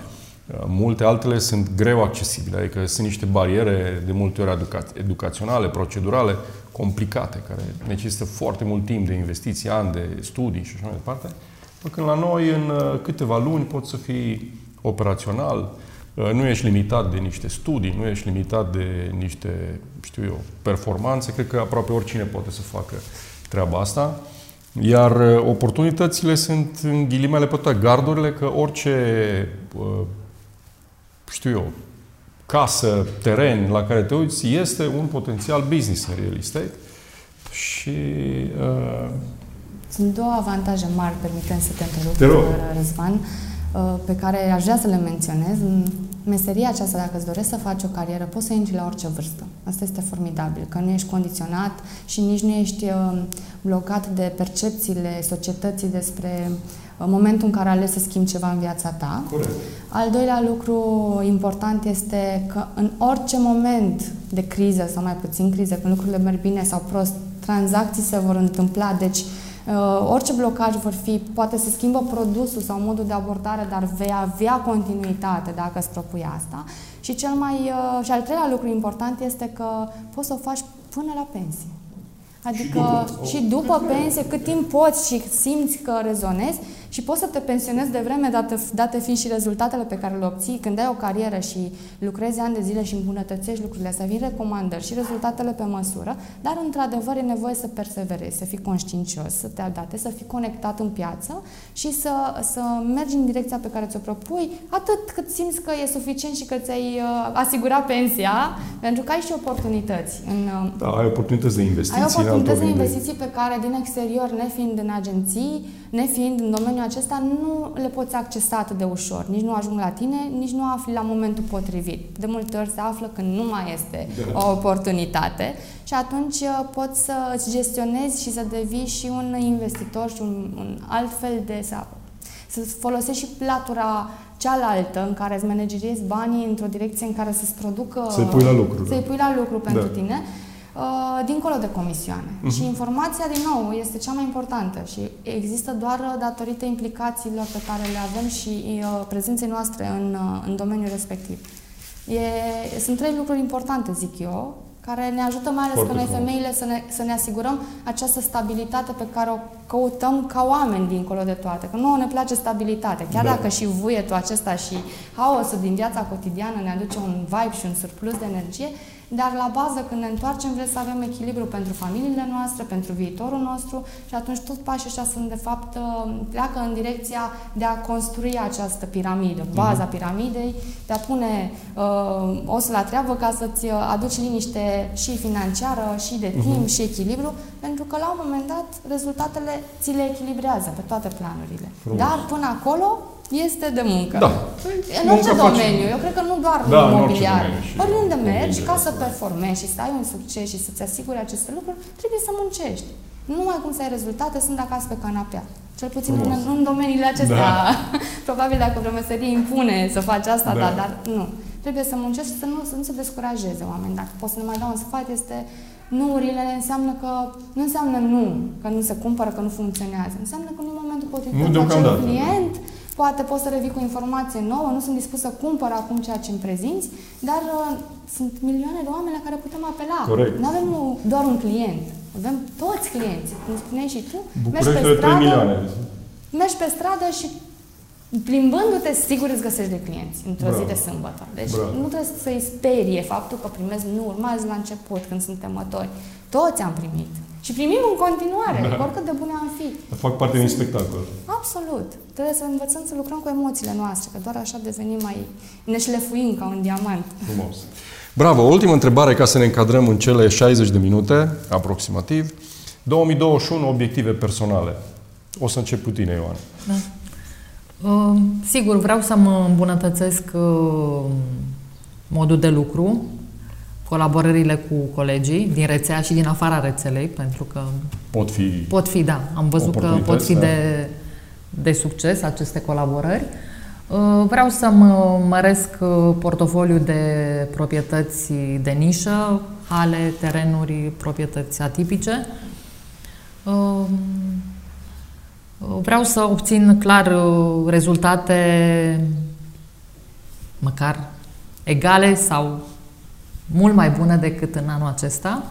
Multe altele sunt greu accesibile, adică sunt niște bariere de multe ori educa- educaționale, procedurale, complicate, care necesită foarte mult timp de investiții, ani de studii și așa mai departe. Când la noi, în uh, câteva luni, poți să fii operațional, uh, nu ești limitat de niște studii, nu ești limitat de niște, știu eu, performanțe. Cred că aproape oricine poate să facă treaba asta. Iar uh, oportunitățile sunt în ghilimele pe toate gardurile, că orice știu eu, casă, teren la care te uiți, este un potențial business în real estate. Și... Uh... Sunt două avantaje mari, permitem să te întrerup, te rog. Răzvan, uh, pe care aș vrea să le menționez. În meseria aceasta, dacă îți dorești să faci o carieră, poți să intri la orice vârstă. Asta este formidabil, că nu ești condiționat și nici nu ești uh, blocat de percepțiile societății despre în momentul în care alegi să schimbi ceva în viața ta. Corect. Al doilea lucru important este că în orice moment de criză sau mai puțin criză, când lucrurile merg bine sau prost, tranzacții se vor întâmpla, deci uh, orice blocaj vor fi, poate să schimbă produsul sau modul de abordare, dar vei avea continuitate dacă îți propui asta. Și cel mai uh, și al treilea lucru important este că poți să o faci până la pensie. Adică și după, și după pensie, cât timp poți și simți că rezonezi, și poți să te pensionezi de vreme, date, date fiind și rezultatele pe care le obții când ai o carieră și lucrezi ani de zile și îmbunătățești lucrurile, să vin recomandări și rezultatele pe măsură, dar într-adevăr e nevoie să perseverezi, să fii conștiincios, să te adate, să fii conectat în piață și să, să mergi în direcția pe care ți-o propui, atât cât simți că e suficient și că ți-ai uh, asigurat pensia, pentru că ai și oportunități. În, uh, da, ai oportunități de investiții. Ai oportunități de investiții pe care din exterior, nefiind în agenții, nefiind în domeniul acesta, nu le poți accesa atât de ușor. Nici nu ajung la tine, nici nu afli la momentul potrivit. De multe ori se află când nu mai este da. o oportunitate și atunci uh, poți să îți gestionezi și să devii și un investitor și un, un alt fel de... Să, să folosești și platura cealaltă în care îți manageriezi banii într-o direcție în care să-ți producă... Să-i pui la lucru. Să-i pui la lucru pentru da. tine Uh, dincolo de comisioane. Uh-huh. Și informația, din nou, este cea mai importantă și există doar datorită implicațiilor pe care le avem și uh, prezenței noastre în, uh, în domeniul respectiv. E, sunt trei lucruri importante, zic eu, care ne ajută mai ales Foarte pe noi femeile să ne, să ne asigurăm această stabilitate pe care o căutăm ca oameni dincolo de toate. Că nouă ne place stabilitate. Chiar da. dacă și vuietul acesta și haosul din viața cotidiană ne aduce un vibe și un surplus de energie, dar la bază când ne întoarcem vrem să avem echilibru pentru familiile noastre, pentru viitorul nostru și atunci tot pașii ăștia sunt de fapt uh, pleacă în direcția de a construi această piramidă, mhm. baza piramidei, de a pune uh, osul la treabă ca să-ți aduci liniște și financiară, și de timp, uh-huh. și echilibru, pentru că la un moment dat rezultatele ți le echilibrează pe toate planurile. Frumos. Dar până acolo este de muncă. Da. În orice muncă domeniu. Face... Eu cred că nu doar da, imobiliar. Oriunde mergi, ca să performezi și să ai un succes și să-ți asiguri aceste lucruri, trebuie să muncești. Nu numai cum să ai rezultate, sunt acasă pe canapea. Cel puțin în, în domeniile acestea. Da. Probabil dacă vreo meserie impune să faci asta, da. da, dar nu. Trebuie să muncești și să nu, să nu se descurajeze oameni. Dacă pot să ne mai dau un sfat, este nuurile înseamnă că nu înseamnă nu, că nu se cumpără, că nu funcționează. Înseamnă că în momentul potrivit nu acel client da poate poți să revii cu informație nouă, nu sunt dispus să cumpăr acum ceea ce îmi prezinți, dar uh, sunt milioane de oameni la care putem apela. Corect. Nu avem doar un client, avem toți clienții, cum spuneai și tu. mergi pe stradă, milioane. mergi pe stradă și plimbându-te, sigur îți găsești de clienți într-o Bravo. zi de sâmbătă. Deci Bravo. nu trebuie să-i sperie faptul că primezi nu, mai la început, când suntem mători. Toți am primit. Și primim în continuare, da. oricât de bune am fi. Fac parte din spectacol. Absolut. Trebuie să învățăm să lucrăm cu emoțiile noastre, că doar așa devenim mai... ne șlefuim ca un diamant. Frumos. Bravo! Ultima întrebare ca să ne încadrăm în cele 60 de minute, aproximativ. 2021, obiective personale. O să încep cu tine, Ioana. Da. Uh, sigur, vreau să mă îmbunătățesc uh, modul de lucru, colaborările cu colegii din rețea și din afara rețelei, pentru că pot fi, pot fi da, am văzut că pot fi da. de, de succes aceste colaborări. Uh, vreau să mă măresc uh, portofoliul de proprietăți de nișă, hale, terenuri, proprietăți atipice. Uh, vreau să obțin clar rezultate măcar egale sau mult mai bună decât în anul acesta.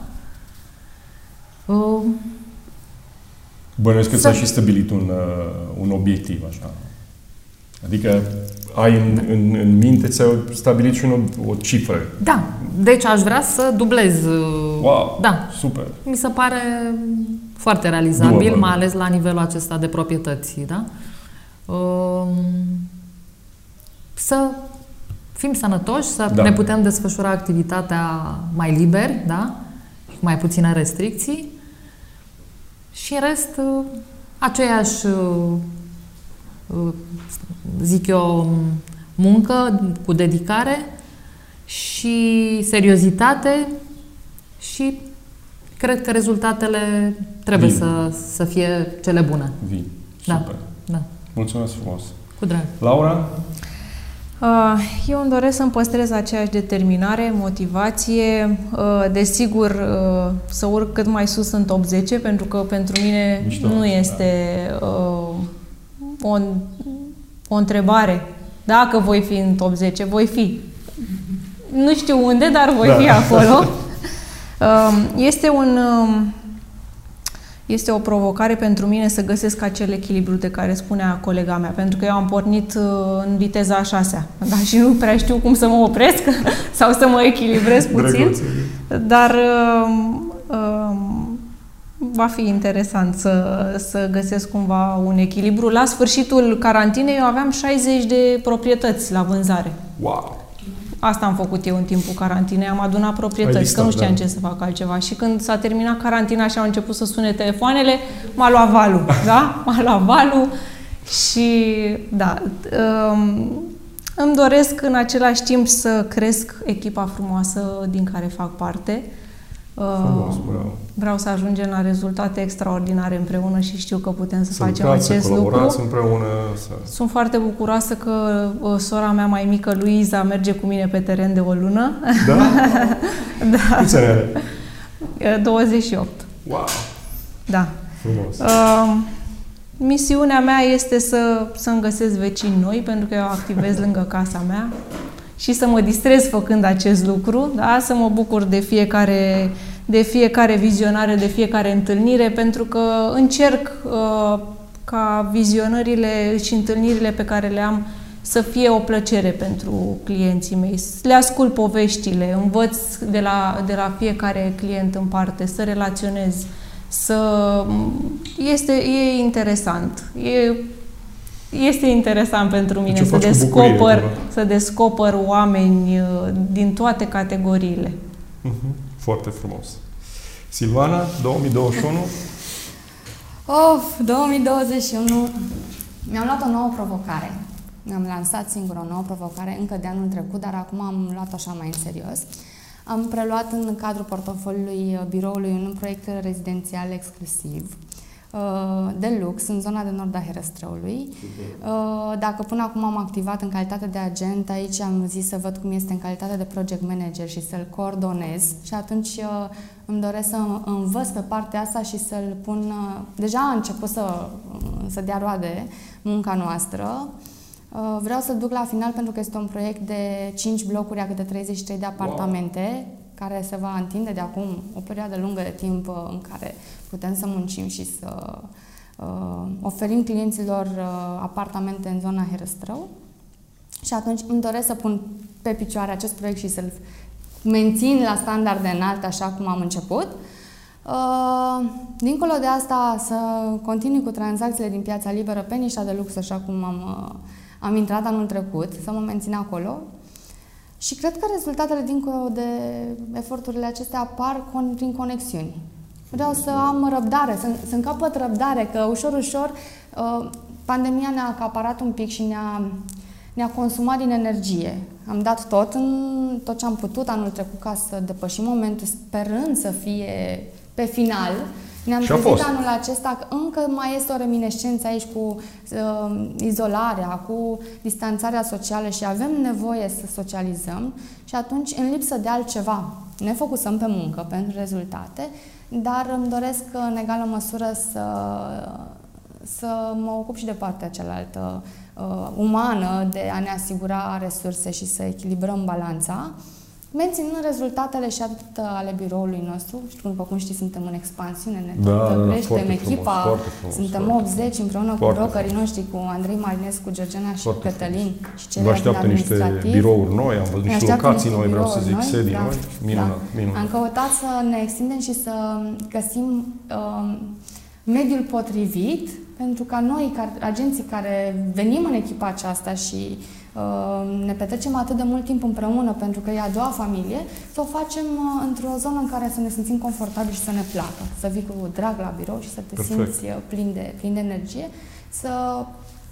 Uh, Bănuiesc că ți-a și stabilit un, uh, un obiectiv, așa. Adică ai în, în, în minte, ți-ai stabilit și un, o cifră. Da. Deci aș vrea să dublez. Uh, wow, da. super. Mi se pare foarte realizabil, Doable. mai ales la nivelul acesta de proprietăți, da? Uh, să fim sănătoși, să da. ne putem desfășura activitatea mai liber, da? Cu mai puține restricții. Și în rest, uh, aceeași, uh, uh, zic eu, muncă cu dedicare și seriozitate și cred că rezultatele trebuie Vin. să, să fie cele bune. Vin. Da. Super. Da. Mulțumesc frumos. Cu drag. Laura? Uh, eu îmi doresc să-mi păstrez aceeași determinare, motivație, uh, desigur uh, să urc cât mai sus în top 10, pentru că pentru mine Mișto, nu este da. o, o întrebare. Dacă voi fi în top 10, voi fi. Nu știu unde, dar voi da. fi acolo. Este un um, este o provocare pentru mine să găsesc acel echilibru de care spunea colega mea, pentru că eu am pornit uh, în viteza a șasea, da? și nu prea știu cum să mă opresc sau să mă echilibrez puțin, dar uh, uh, va fi interesant să, să găsesc cumva un echilibru. La sfârșitul carantinei eu aveam 60 de proprietăți la vânzare. Wow! Asta am făcut eu în timpul carantinei, am adunat proprietăți, listat, că nu știam da. ce să fac altceva. Și când s-a terminat carantina și au început să sune telefoanele, m-a luat valul, da? M-a luat valul și, da, um, îmi doresc în același timp să cresc echipa frumoasă din care fac parte. Frumos, Vreau să ajungem la rezultate extraordinare împreună și știu că putem să, să facem acest să lucru. împreună. Să... Sunt foarte bucuroasă că uh, sora mea mai mică, Luiza, merge cu mine pe teren de o lună. Da? da. Câți ani are? 28. Wow! Da. Frumos. Uh, misiunea mea este să, să-mi găsesc vecini noi, pentru că eu activez lângă casa mea și să mă distrez făcând acest lucru, da? să mă bucur de fiecare, de fiecare vizionare, de fiecare întâlnire, pentru că încerc uh, ca vizionările și întâlnirile pe care le am să fie o plăcere pentru clienții mei. Le ascult poveștile, învăț de la, de la fiecare client în parte, să relaționez, să... Este, e interesant. E, este interesant pentru mine deci să descoper, bucurie, să descoper oameni uh, din toate categoriile. Mhm. Foarte frumos. Silvana, 2021? Of, 2021 mi-am luat o nouă provocare. Mi-am lansat singur o nouă provocare încă de anul trecut, dar acum am luat așa mai în serios. Am preluat în cadrul portofoliului uh, biroului un proiect rezidențial exclusiv uh, de lux în zona de nord a Herăstrăului. Uh, dacă până acum am activat în calitate de agent, aici am zis să văd cum este în calitate de project manager și să-l coordonez și atunci îmi doresc să învăț pe partea asta și să-l pun... Deja a început să, să dea roade munca noastră. Uh, vreau să-l duc la final pentru că este un proiect de 5 blocuri a câte 33 de apartamente wow. Care se va întinde de acum o perioadă lungă de timp uh, în care putem să muncim și să uh, oferim clienților uh, apartamente în zona Herăstrău. Și atunci îmi doresc să pun pe picioare acest proiect și să-l mențin la standarde înalte așa cum am început. Uh, dincolo de asta, să continui cu tranzacțiile din piața liberă pe nișa de lux, așa cum am uh, am intrat anul trecut, să mă mențin acolo și cred că rezultatele dincolo de eforturile acestea apar con- prin conexiuni. Vreau să am răbdare, să, să încapăt răbdare, că ușor, ușor uh, pandemia ne-a acaparat un pic și ne-a, ne-a consumat din energie. Am dat tot, în, tot ce am putut anul trecut ca să depășim momentul, sperând să fie pe final. Ne-am trezit fost. anul acesta că încă mai este o reminescență aici cu uh, izolarea, cu distanțarea socială și avem nevoie să socializăm și atunci, în lipsă de altceva, ne focusăm pe muncă, pentru rezultate, dar îmi doresc în egală măsură să, să mă ocup și de partea cealaltă uh, umană, de a ne asigura resurse și să echilibrăm balanța. Menținând rezultatele și atât ale biroului nostru, și după cum știți, suntem în expansiune, ne da, da, da creștem echipa, frumos, frumos, suntem 80 împreună cu brokerii noștri, cu Andrei Marinescu, Georgiana și foarte Cătălin frumos. și ceilalți Vă așteaptă niște birouri noi, am văzut niște locații noi, vreau să zic, noi, sedii da, noi, minunat, da. minunat. Am căutat să ne extindem și să găsim uh, mediul potrivit pentru ca noi, ca agenții care venim în echipa aceasta și uh, Uh, ne petrecem atât de mult timp împreună pentru că e a doua familie, să o facem uh, într-o zonă în care să ne simțim confortabil și să ne placă. Să vii cu drag la birou și să te Perfect. simți uh, plin de, plin de energie, să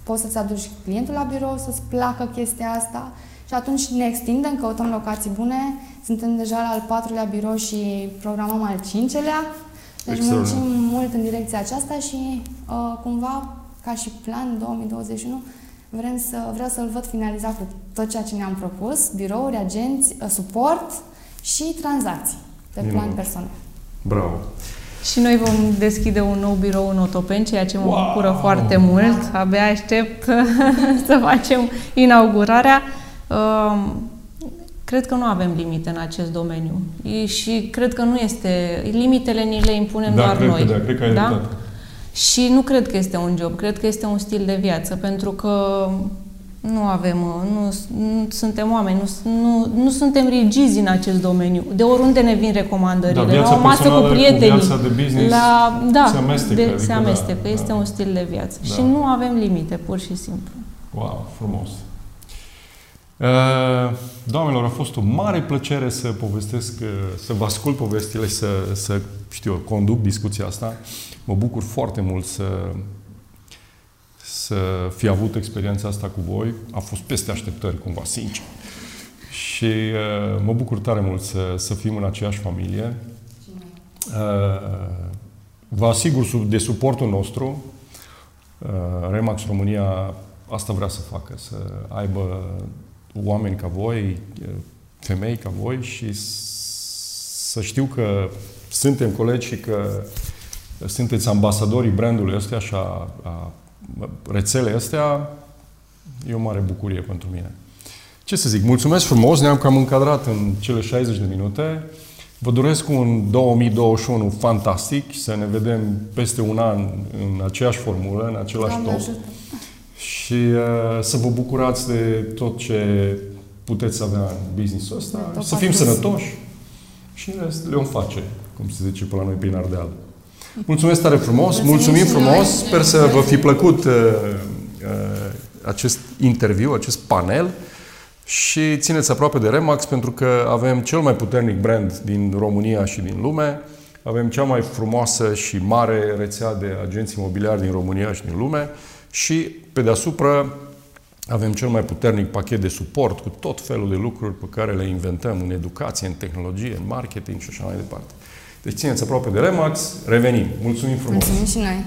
poți să-ți aduci clientul la birou, să-ți placă chestia asta și atunci ne extindem, căutăm locații bune, suntem deja la al patrulea birou și programăm al cincelea, deci Excelent. muncim mult în direcția aceasta și uh, cumva, ca și plan 2021, Vrem să, vreau să-l văd finalizat cu tot ceea ce ne-am propus, birouri, agenți, uh, suport și tranzacții pe plan Minunat. personal. Bravo! Și noi vom deschide un nou birou în Otopeni, ceea ce mă wow! bucură foarte mult. Abia aștept să facem inaugurarea. Um, cred că nu avem limite în acest domeniu și cred că nu este... Limitele ni le impunem da, doar cred noi. Că da, cred că ai da? Și nu cred că este un job, cred că este un stil de viață, pentru că nu avem, nu, nu suntem oameni, nu, nu, nu suntem rigizi în acest domeniu. De oriunde ne vin recomandările, da, la o masă cu prietenii, cu de business la, da, se amestecă. De, adică se amestecă, da, este da. un stil de viață. Da. Și nu avem limite, pur și simplu. Wow, frumos. Uh, doamnelor, a fost o mare plăcere să povestesc, uh, să vă ascult povestile și să, să știu, conduc discuția asta. Mă bucur foarte mult să, să fi avut experiența asta cu voi. A fost peste așteptări, cumva, sincer. Și uh, mă bucur tare mult să, să fim în aceeași familie. Uh, vă asigur de suportul nostru. Uh, Remax România asta vrea să facă, să aibă oameni ca voi, femei ca voi și să știu că suntem colegi și că sunteți ambasadorii brandului ăsta și a, a rețelei astea, e o mare bucurie pentru mine. Ce să zic, mulțumesc frumos, ne-am cam încadrat în cele 60 de minute. Vă doresc un 2021 fantastic, să ne vedem peste un an în aceeași formulă, în același top. Și și uh, să vă bucurați de tot ce puteți avea în businessul ăsta, să fim sănătoși și le vom face, cum se zice pe la noi prin Ardeal. Mulțumesc tare frumos, mulțumim, mulțumim frumos, sper să vă fi plăcut uh, uh, acest interviu, acest panel. Și țineți aproape de Remax pentru că avem cel mai puternic brand din România și din lume, avem cea mai frumoasă și mare rețea de agenți imobiliari din România și din lume. Și pe deasupra avem cel mai puternic pachet de suport cu tot felul de lucruri pe care le inventăm în educație, în tehnologie, în marketing și așa mai departe. Deci țineți aproape de Remax, revenim. Mulțumim frumos! Mulțumim și noi!